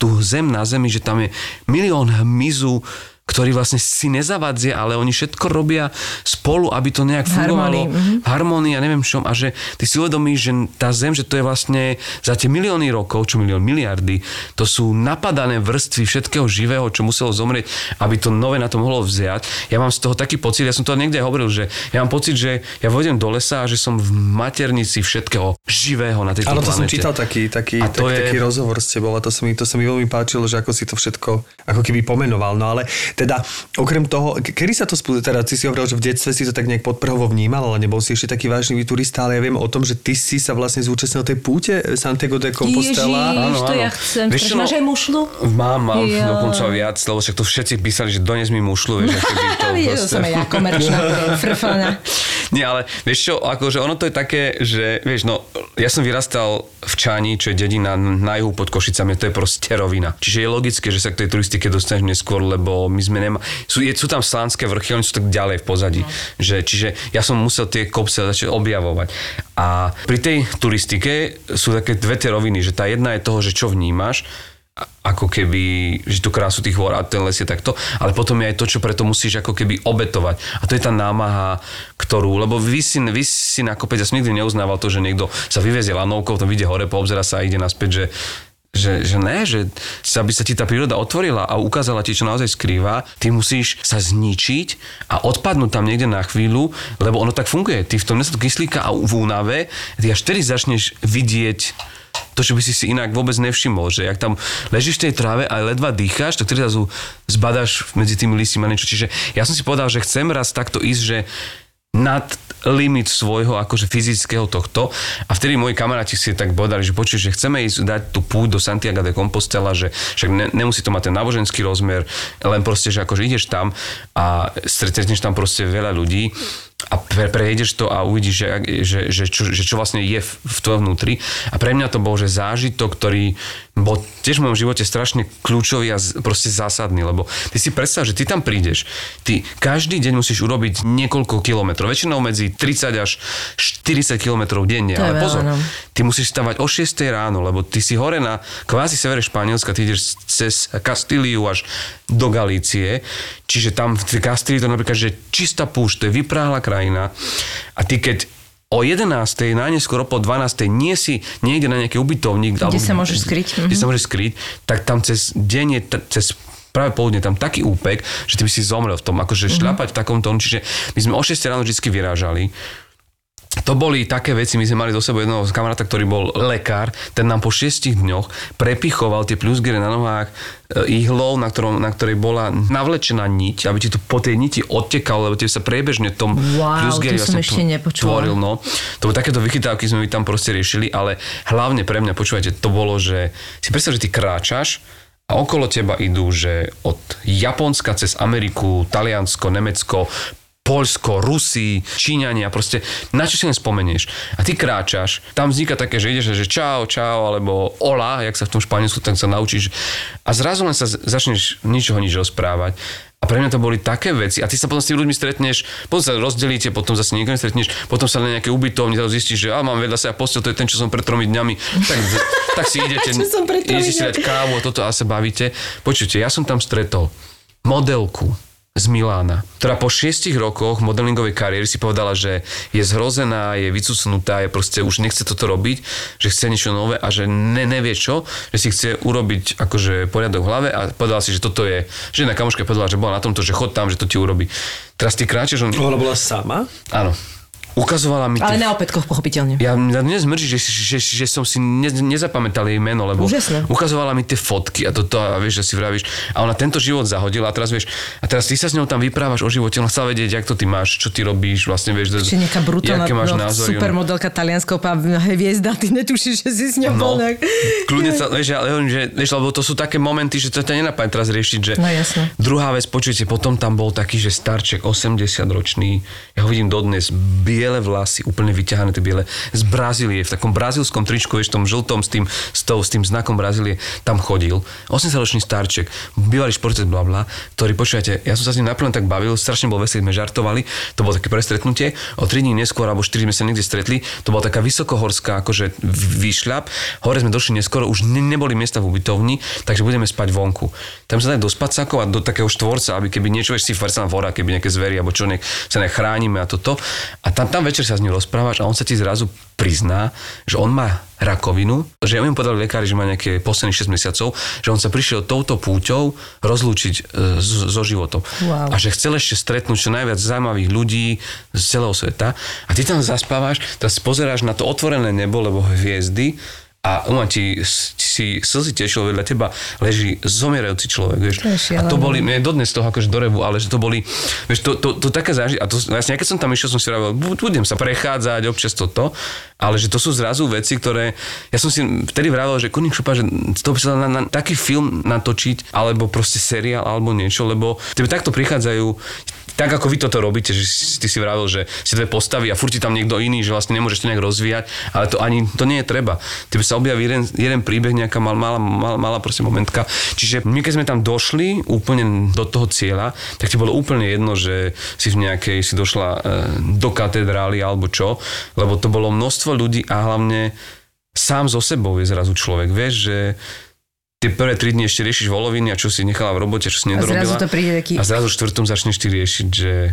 tú zem na zemi, že tam je milión hmyzu, ktorý vlastne si nezavadzia, ale oni všetko robia spolu, aby to nejak fungovalo. harmonii, mhm. V harmonii a neviem čom. A že ty si uvedomíš, že tá zem, že to je vlastne za tie milióny rokov, čo milión, miliardy, to sú napadané vrstvy všetkého živého, čo muselo zomrieť, aby to nové na to mohlo vziať. Ja mám z toho taký pocit, ja som to niekde hovoril, že ja mám pocit, že ja vojdem do lesa a že som v maternici všetkého živého na tejto Áno, to som čítal taký, taký, A to tak, je- taký rozhovor s tebou a to sa, mi, to sa mi veľmi páčilo, že ako si to všetko ako keby pomenoval. No ale teda okrem toho, k- kedy sa to spú... teda ty si hovoril, že v detstve si to tak nejak podprhovo vnímal, ale nebol si ešte taký vážny turista, ale ja viem o tom, že ty si sa vlastne zúčastnil tej púte Santiago de Compostela. Ježiš, to áno. ja chcem. Vieš čo, Máš no- aj mušlu? Mám, mám Jo. dokonca viac, lebo však to všetci písali, že dones mi mušlu, vieš, by to proste- som aj ja komerčná frfana. Nie, ale vieš čo, akože ono to je také, že vieš, no, ja som vyrastal v Čani, čo je dedina na juhu pod Košicami, to je proste rovina. Čiže je logické, že sa k tej turistike dostaneš neskôr, lebo my sme nema... Sú, je, sú tam slánske vrchy, oni sú tak ďalej v pozadí. Že, čiže ja som musel tie kopce začať objavovať. A pri tej turistike sú také dve tie roviny, že tá jedna je toho, že čo vnímaš, ako keby, že tú krásu tých hôr a ten les je takto, ale potom je aj to, čo preto musíš ako keby obetovať. A to je tá námaha, ktorú, lebo vy si, vy si na kopec, ja som nikdy neuznával to, že niekto sa vyvezie lanovkou, to vyjde hore, poobzera sa a ide naspäť, že že, že ne, že aby sa ti tá príroda otvorila a ukázala ti, čo naozaj skrýva, ty musíš sa zničiť a odpadnúť tam niekde na chvíľu, lebo ono tak funguje. Ty v tom nedostatku kyslíka a v únave, ty až vtedy začneš vidieť to, čo by si si inak vôbec nevšimol, že ak tam ležíš v tej tráve a ledva dýcháš, tak tedy zrazu zbadaš medzi tými listím a niečo. Čiže ja som si povedal, že chcem raz takto ísť, že nad limit svojho akože fyzického tohto a vtedy moji kamaráti si tak bodali, že počuj, že chceme ísť dať tú púť do Santiago de Compostela, že však ne, nemusí to mať ten náboženský rozmer, len proste, že akože ideš tam a stretneš tam proste veľa ľudí a pre, prejdeš to a uvidíš, že, že, že, čo, že čo vlastne je v, v tvojom vnútri. A pre mňa to bol, že zážitok, ktorý bol tiež v mojom živote strašne kľúčový a proste zásadný, lebo ty si predstav, že ty tam prídeš, ty každý deň musíš urobiť niekoľko kilometrov, väčšinou medzi 30 až 40 kilometrov denne, To ale pozor, no. ty musíš stavať o 6 ráno, lebo ty si hore na kvázi severe Španielska, ty ideš cez Kastíliu až do Galície, čiže tam v Kastílii to napríklad, že čistá púšť, to je vypráhla krajina a ty keď o 11. najneskôr po 12. nie si niekde na nejaký ubytovník. Kde sa môžeš skryť. Kde Mhm. sa môžeš skryť, tak tam cez deň je, cez práve poludne tam taký úpek, že ty by si zomrel v tom, akože Mhm. šľapať v takom tónu. Čiže my sme o 6 ráno vždy vyrážali to boli také veci, my sme mali do sebou jedného kamaráta, ktorý bol lekár, ten nám po šiestich dňoch prepichoval tie plusgery na nohách e, ihlou, na, ktorom, na ktorej bola navlečená niť, aby ti to po tej niti odtekalo, lebo tie sa priebežne tom Wow, plusgeri to som vlastne ešte nepočula. tvoril. No. To boli takéto vychytávky, sme my tam proste riešili, ale hlavne pre mňa, počúvajte, to bolo, že si predstav, že ty kráčaš a okolo teba idú, že od Japonska cez Ameriku, Taliansko, Nemecko, Poľsko, Rusi, Číňania, proste na čo si len spomenieš. A ty kráčaš, tam vzniká také, že ideš, že čau, čau, alebo ola, jak sa v tom španielsku, tak sa naučíš. A zrazu len sa začneš ničoho nič rozprávať. A pre mňa to boli také veci. A ty sa potom s tými ľuďmi stretneš, potom sa rozdelíte, potom zase niekto stretneš, potom sa na nejaké ubytovni zrazu zistíš, že a mám vedľa sa postel, to je ten, čo som pred tromi dňami. Tak, tak si idete, idete si dať kávu toto a sa bavíte. Počujte, ja som tam stretol modelku z Milána, ktorá po šiestich rokoch modelingovej kariéry si povedala, že je zhrozená, je vycucnutá, je proste už nechce toto robiť, že chce niečo nové a že ne, nevie čo, že si chce urobiť akože poriadok v hlave a povedala si, že toto je, že jedna kamoška povedala, že bola na tomto, že chod tam, že to ti urobí. Teraz ty kráčeš, on... Ona bola sama? Áno. Ukazovala mi... Ale tie- na opätkoch, pochopiteľne. Ja dnes mrzí, že, že, že, som si ne, nezapamätal jej meno, lebo Úžasné. ukazovala mi tie fotky a toto a vieš, že si vravíš. A ona tento život zahodila a teraz vieš, a teraz ty sa s ňou tam vyprávaš o živote, ona chcela vedieť, jak to ty máš, čo ty robíš, vlastne vieš, Ešte nejaká brutálna aké máš no, názory. supermodelka talianskou hviezda, ty netušíš, že si s ňou bol No, nejak... kľudne sa, vieš, ale že, vieš, lebo to sú také momenty, že to ťa nenapadne teraz riešiť, že No, jasné. druhá vec, počujete, potom tam bol taký, že starček, 80 ročný, ja ho vidím dodnes, biele vlasy, úplne vyťahané tie biele, z Brazílie, v takom brazílskom tričku, vieš, tom žltom s tým, s, tou, s tým znakom Brazílie, tam chodil, 80 ročný starček, bývalý športec, bla bla, ktorý, počujete, ja som sa s ním naplno tak bavil, strašne bol veselý, sme žartovali, to bolo také prestretnutie, o 3 dní neskôr, alebo 4 sme sa niekde stretli, to bola taká vysokohorská, akože výšľap, hore sme došli neskoro, už ne, neboli miesta v ubytovni, takže budeme spať vonku. Tam sa dali do spacákov a do takého štvorca, aby keby niečo, vieš, si farsa hora, keby nejaké zvery, alebo čo, nech sa nechránime a toto. A tam, tam večer sa s ním rozprávaš a on sa ti zrazu prizná, že on má rakovinu, že on im povedal lekári, že má nejaké posledných 6 mesiacov, že on sa prišiel touto púťou rozlúčiť e, so životom. Wow. A že chcel ešte stretnúť čo najviac zaujímavých ľudí z celého sveta. A ty tam zaspávaš, teraz pozeráš na to otvorené nebo, lebo hviezdy a um, ti, si slzy tešilo, vedľa teba leží zomierajúci človek, vieš. To a to boli, mne dodnes toho akože do revu, ale že to boli, vieš, to, to, to také záži, a to vlastne, keď som tam išiel, som si hovoril, "Bu- budem sa prechádzať, občas toto, ale že to sú zrazu veci, ktoré, ja som si vtedy vravel, že Kuník Šupa, že to by sa na, na, taký film natočiť, alebo proste seriál, alebo niečo, lebo tebe takto prichádzajú tak ako vy toto robíte, že ty si vravel, že si dve postavy a furt ti tam niekto iný, že vlastne nemôžeš to nejak rozvíjať, ale to ani, to nie je treba. Tebe sa objaví jeden, jeden príbeh, nejaká mal, malá, malá, malá proste momentka. Čiže my keď sme tam došli úplne do toho cieľa, tak ti bolo úplne jedno, že si v nejakej, si došla e, do katedrály alebo čo, lebo to bolo množstvo ľudí a hlavne sám so sebou je zrazu človek. Vieš, že tie prvé tri dni ešte riešiš voloviny a čo si nechala v robote, čo si A nedorobila. zrazu to príde taký... A zrazu štvrtom začneš ty riešiť, že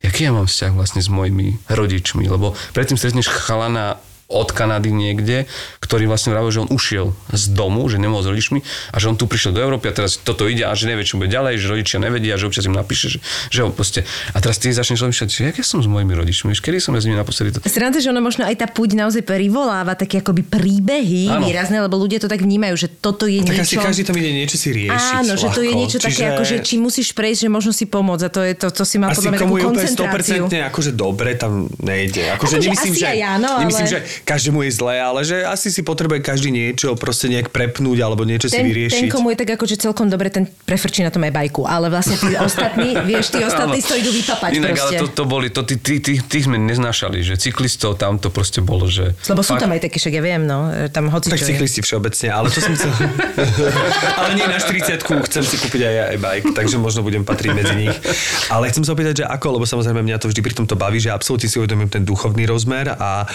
aký ja mám vzťah vlastne s mojimi rodičmi, lebo predtým stretneš chalana od Kanady niekde, ktorý vlastne vravil, že on ušiel z domu, že nemohol s rodičmi a že on tu prišiel do Európy a teraz toto ide a že nevie, čo bude ďalej, že rodičia nevedia, že občas im napíše, že, že ho proste... A teraz ty začneš rozmýšľať, že jak ja som s mojimi rodičmi, vieš, kedy som ja s nimi naposledy to... Sranda, že ono možno aj tá púť naozaj privoláva také akoby príbehy Áno. výrazné, lebo ľudia to tak vnímajú, že toto je Tak niečo... asi každý tam ide niečo si riešiť. Áno, že to je niečo také, ako, že či musíš prejsť, že možno si pomôcť a to, je, to, to si má podľa mňa takú komu je úplne koncentráciu. 100% akože dobre, tam nejde. Akože, Akože nemyslím, asi že, aj áno, nemyslím, ale- že každému je zlé, ale že asi si potrebuje každý niečo proste nejak prepnúť alebo niečo si ten, ten, vyriešiť. komu je tak akože celkom dobre, ten prefrčí na tom aj bajku, ale vlastne tí ostatní, vieš, tí ostatní to idú vypapať Inak, proste. ale to, to boli, to, tí, tí, tí, tých sme neznášali, že cyklistov tam to proste bolo, že... Lebo sú Fakt- tam aj takí, však ja viem, no, tam hoci Tak cyklisti všeobecne, ale čo som chcel... ale nie na 40 chcem si kúpiť aj ja e-bike, takže možno budem patriť medzi nich. Ale chcem sa opýtať, že ako, lebo samozrejme mňa to vždy pri tomto baví, že absolútne si uvedomím ten duchovný rozmer a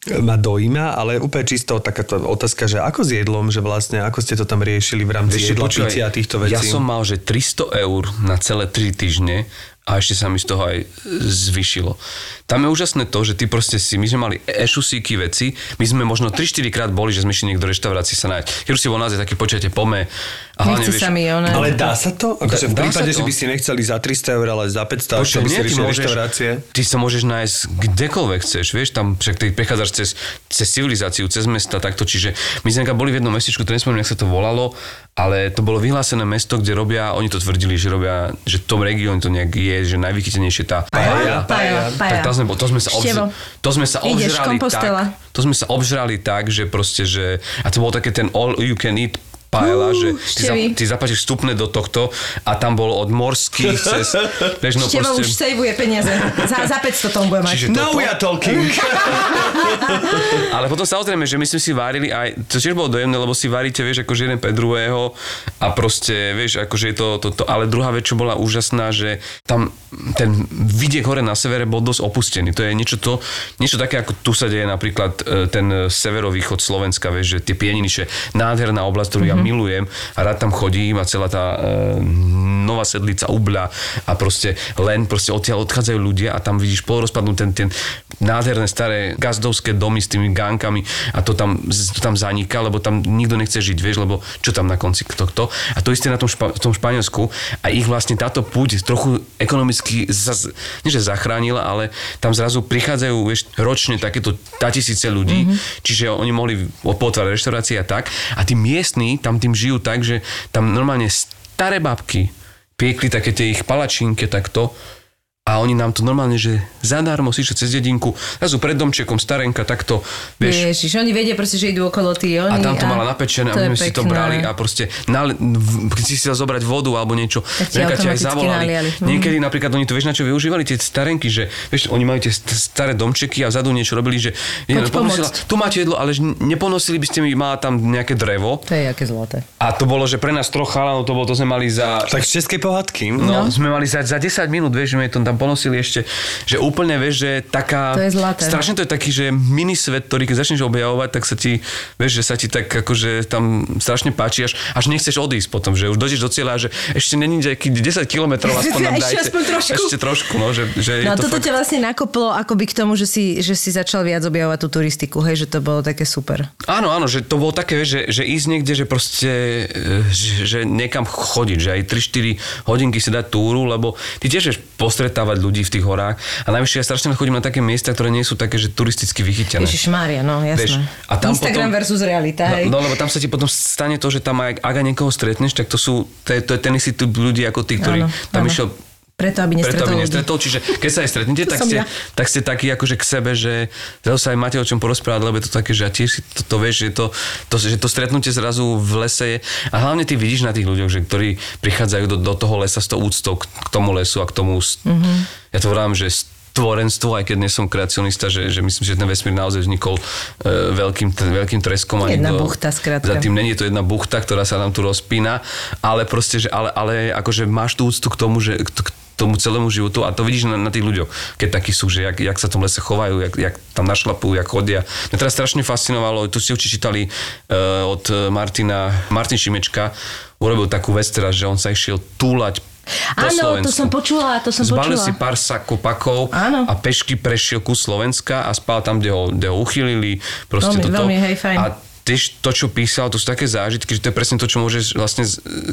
ma dojíma, ale úplne čisto takáto otázka, že ako s jedlom, že vlastne ako ste to tam riešili v rámci Vieš jedla, a týchto vecí? Ja som mal, že 300 eur na celé 3 týždne a ešte sa mi z toho aj zvyšilo. Tam je úžasné to, že ty proste si, my sme mali ešusíky veci, my sme možno 3-4 krát boli, že sme išli niekto do reštaurácie sa nájsť. Keď už si bol naozaj taký počujete pome. A hlavne, Nechce sa mi, ono. Ale dá sa to? Akože v prípade, že by ste nechceli za 300 eur, ale za 500, Počkaj, ako by nie, ty môžeš, reštaurácie? ty sa môžeš nájsť kdekoľvek chceš, vieš, tam však ty prechádzaš cez, cez civilizáciu, cez mesta, takto, čiže my sme boli v jednom mestečku, to nespomínam, jak sa to volalo, ale to bolo vyhlásené mesto, kde robia, oni to tvrdili, že robia, že v tom regióne to nejak je, že najvychytenejšie tá Paella, paella. paella, paella. Tak tam sme, bol- to sme sa, obž, to sme sa Ideš, obžrali Kompostela. tak, to sme sa obžrali tak, že proste, že, a to bolo také ten all you can eat paella, Uú, že ty, za, ty zaplatíš vstupné do tohto a tam bolo od morských cez, vieš, no Števo proste, už sejvuje peniaze. Za, za 500 tom bude mať. Čiže toto, we are talking. ale potom samozrejme, že my sme si varili aj, to tiež bolo dojemné, lebo si varíte, vieš, akože jeden pre druhého a proste, vieš, akože je to, to, to, ale druhá vec, čo bola úžasná, že tam ten vidiek hore na severe bol dosť opustený. To je niečo to, niečo také, ako tu sa deje napríklad e, ten severovýchod Slovenska, vieš, že tie pieniny, že nádherná oblasť, ktorú ja milujem a rád tam chodím a celá tá e, nová sedlica ubľa a proste len proste odtiaľ odchádzajú ľudia a tam vidíš polorozpadnú ten, ten nádherné staré gazdovské domy s tými gánkami a to tam, to tam zaniká, lebo tam nikto nechce žiť, vieš, lebo čo tam na konci kto kto. A to isté na tom, špa, tom Španielsku a ich vlastne táto púť trochu ekonomicky, zaz, nie že zachránila, ale tam zrazu prichádzajú vieš, ročne takéto tisíce ľudí, mm-hmm. čiže oni mohli potvárať reštaurácie a tak. A tí miestni tam tým žijú tak, že tam normálne staré babky piekli také tie ich palačinky takto a oni nám to normálne, že zadarmo si cez dedinku, zrazu pred domčekom starenka, takto, vieš. Ježiš, oni vedia proste, že idú okolo tí oni. A tam to mala napečené a my sme si to brali a proste, keď si chcel zobrať vodu alebo niečo, tak ti aj zavolali. Naliali. Mhm. Niekedy napríklad oni to, vieš na čo využívali, tie starenky, že vieš, oni majú tie staré domčeky a vzadu niečo robili, že no, ponosila, tu máte jedlo, ale neponosili by ste mi, mala tam nejaké drevo. To je aké zlaté. A to bolo, že pre nás troch chalanov to bolo, to sme mali za... Tak z českej pohádky. No, no, sme mali za, za 10 minút, vieš, že to tam ponosili ešte, že úplne vieš, že taká... To je zlaté. Strašne to je taký, že mini svet, ktorý keď začneš objavovať, tak sa ti, vieš, že sa ti tak akože tam strašne páči, až, až nechceš odísť potom, že už dojdeš do cieľa, že ešte není nejaký 10 kilometrov aspoň nám dajte. ešte trošku. Ešte trošku, no, že, že no, to toto fakt... ťa vlastne nakoplo akoby k tomu, že si, že si začal viac objavovať tú turistiku, hej, že to bolo také super. Áno, áno, že to bolo také, vieš, že, že ísť niekde, že proste, e, že, že niekam chodiť, že aj 3-4 hodinky si dať túru, lebo ty tiež vieš postretávať ľudí v tých horách. A najvyššie ja strašne chodím na také miesta, ktoré nie sú také, že turisticky vychytené. Ježiš Mária, no jasné. Vieš, a tam Instagram potom, versus realita, hej. No, no, lebo tam sa ti potom stane to, že tam aj, ak aj niekoho stretneš, tak to sú, to je, to je ten istý typ ľudí ako tí, ktorí áno, tam áno. išiel preto, aby nestretol, preto, aby nestretol Čiže keď sa aj stretnete, tak ste, ja. tak ste takí akože k sebe, že zase aj máte o čom porozprávať, lebo je to také, že a tiež to, to vieš, že to, to, že to stretnutie zrazu v lese je. A hlavne ty vidíš na tých ľuďoch, že ktorí prichádzajú do, do toho lesa s tou úctou k, k tomu lesu a k tomu, mm-hmm. ja to vravám, že stvorenstvo, aj keď nie som kreacionista, že, že myslím, že ten vesmír naozaj vznikol e, veľkým, t- veľkým treskom. Jedna nikto, buchta, skrátka. Za tým není to jedna buchta, ktorá sa nám tu rozpína, ale proste, že, ale, ale akože máš tú úctu k tomu, že k tomu celému životu a to vidíš na, na tých ľuďoch, keď takí sú, že jak, jak sa v tom lese chovajú, jak, jak tam našlapujú, jak chodia. Mňa teraz strašne fascinovalo, tu si určite čítali uh, od Martina, Martin Šimečka, urobil takú vec teraz, že on sa išiel túlať po Áno, Slovensku. to som počula, to som Zbalil počula. si pár sakopakov Áno. a pešky prešiel ku Slovenska a spal tam, kde ho, kde ho uchylili. Proste Veľmi, toto. veľmi, hej, fajn. A tiež to, čo písal, to sú také zážitky, že to je presne to, čo môžeš vlastne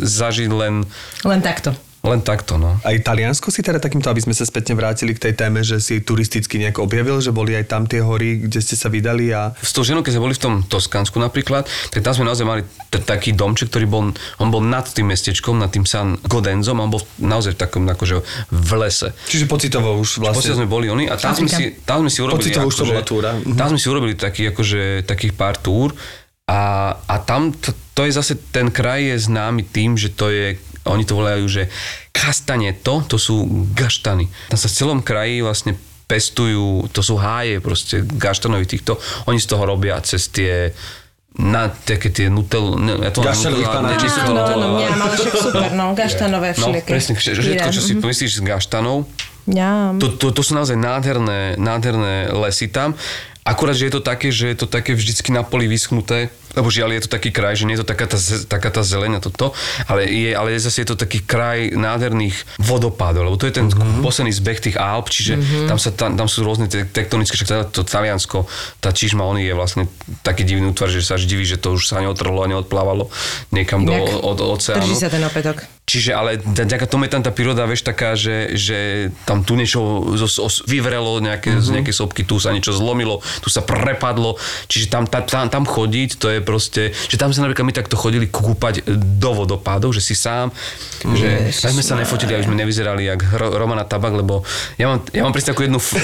zažiť len, Len takto. Len takto, no. Aj Taliansko si teda takýmto, aby sme sa spätne vrátili k tej téme, že si turisticky nejak objavil, že boli aj tam tie hory, kde ste sa vydali a... S tou ženou, keď sme boli v tom Toskánsku napríklad, tak tam sme naozaj mali t- taký domček, ktorý bol, on bol nad tým mestečkom, nad tým San Godenzom, on bol naozaj v takom akože v lese. Čiže pocitovo už Vlastne vlastne... sme boli oni a tam sme, si, tam sme si urobili Pocitovo už to akože- bola túra. Mhm. tam sme si urobili taký, akože, takých pár túr a, a tam to, to je zase, ten kraj je známy tým, že to je, oni to volajú, že kastaneto, to sú gaštany. Tam sa v celom kraji vlastne pestujú, to sú háje proste gaštanovi týchto, oni z toho robia cez tie na také tie nutel... Ne, ja to Gaštanových panáčikov. to Áno, áno, ale však super, no, gaštanové No, presne, všetko, čo si pomyslíš z gaštanov, to, to, to sú naozaj nádherné, nádherné lesy tam. Akurát, že je to také, že je to také vždycky na poli vyschnuté, lebo žiaľ je to taký kraj, že nie je to taká tá, taká tá zeleň a toto, ale, je, ale je zase je to taký kraj nádherných vodopádov, lebo to je ten mm-hmm. posledný zbeh tých Alp, čiže mm-hmm. tam, sa, tam, tam sú rôzne te- tektonické, však teda to Taliansko, tá Čižma, on je vlastne taký divný útvar, že sa až diví, že to už sa neotrhlo a neodplávalo niekam do Inak od, od oceánu. Drží sa ten opätok. Čiže ale vďaka tomu je tam tá príroda, vieš, taká, že, že tam tu niečo zo, zo, vyvrelo, nejaké, mm-hmm. z nejakej sopky, tu sa niečo zlomilo, tu sa prepadlo, čiže tam, tam, tam, tam chodiť, to je proste, že tam sa napríklad my takto chodili kúpať do vodopádov, že si sám, že tak sme sa nefotili, aby sme nevyzerali jak Ro- Romana Tabak, lebo ja mám, ja mám presne takú jednu, f-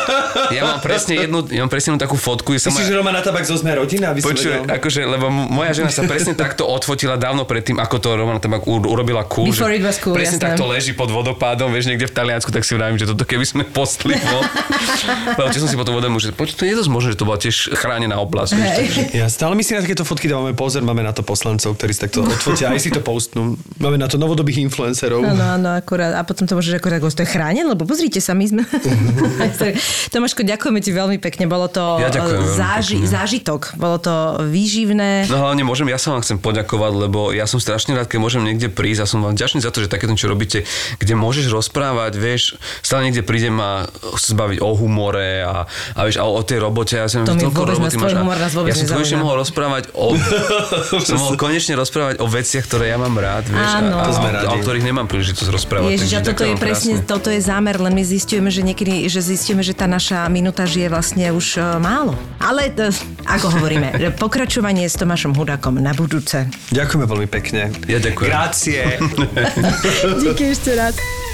ja mám presne jednu, ja mám presne jednu takú fotku, sa Myslíš, že Romana Tabak zo Sme rodina? Aby Počuj, vedel? akože, lebo moja žena sa presne takto odfotila dávno predtým, ako to Romana Tabak u- urobila cool. Before it was cool, Presne jasné. takto leží pod vodopádom, vieš, niekde v Taliansku, tak si vravím, že toto keby sme postli, no. Ale tiež som si potom uvedomil, že poď, to je dosť možné, že to bola tiež chránená oblasť. Vieš, takže... Jasne, ale my si na takéto fotky dávame pozor, máme na to poslancov, ktorí si takto odfotia, aj si to postnú. Máme na to novodobých influencerov. Áno, áno, akurát. A potom to môžeš akurát, ako to je chránené, lebo pozrite sa, my sme... Tomáško, ďakujeme ti veľmi pekne, bolo to Ja ďakujem záži- pekne. zážitok, bolo to výživné. No hlavne môžem, ja sa vám chcem poďakovať, lebo ja som strašne rád, keď môžem niekde prísť a som vám vďačný za to, že takéto čo robíte, kde môžeš rozprávať, vieš, stále niekde prídem a chcem sa baviť o humore a, a vieš, a o, o tej robote. Ja som To my toľko vôbec roboty máš a humor nás vôbec Ja som konečne mohol rozprávať o... som mohol konečne rozprávať o veciach, ktoré ja mám rád, vieš, Áno. a, To a, a, o ktorých nemám príležitosť rozprávať. Ježiš, takže a toto je presne, krásne. toto je zámer, len my zistujeme, že niekedy, že zistíme, že tá naša minúta žije vlastne už e, málo. Ale e, ako hovoríme, pokračovanie s Tomášom Hudákom na budúce. Ďakujeme veľmi pekne. Ja ďakujem. Grácie. Díky ešte raz.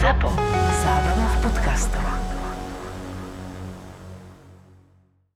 Simple.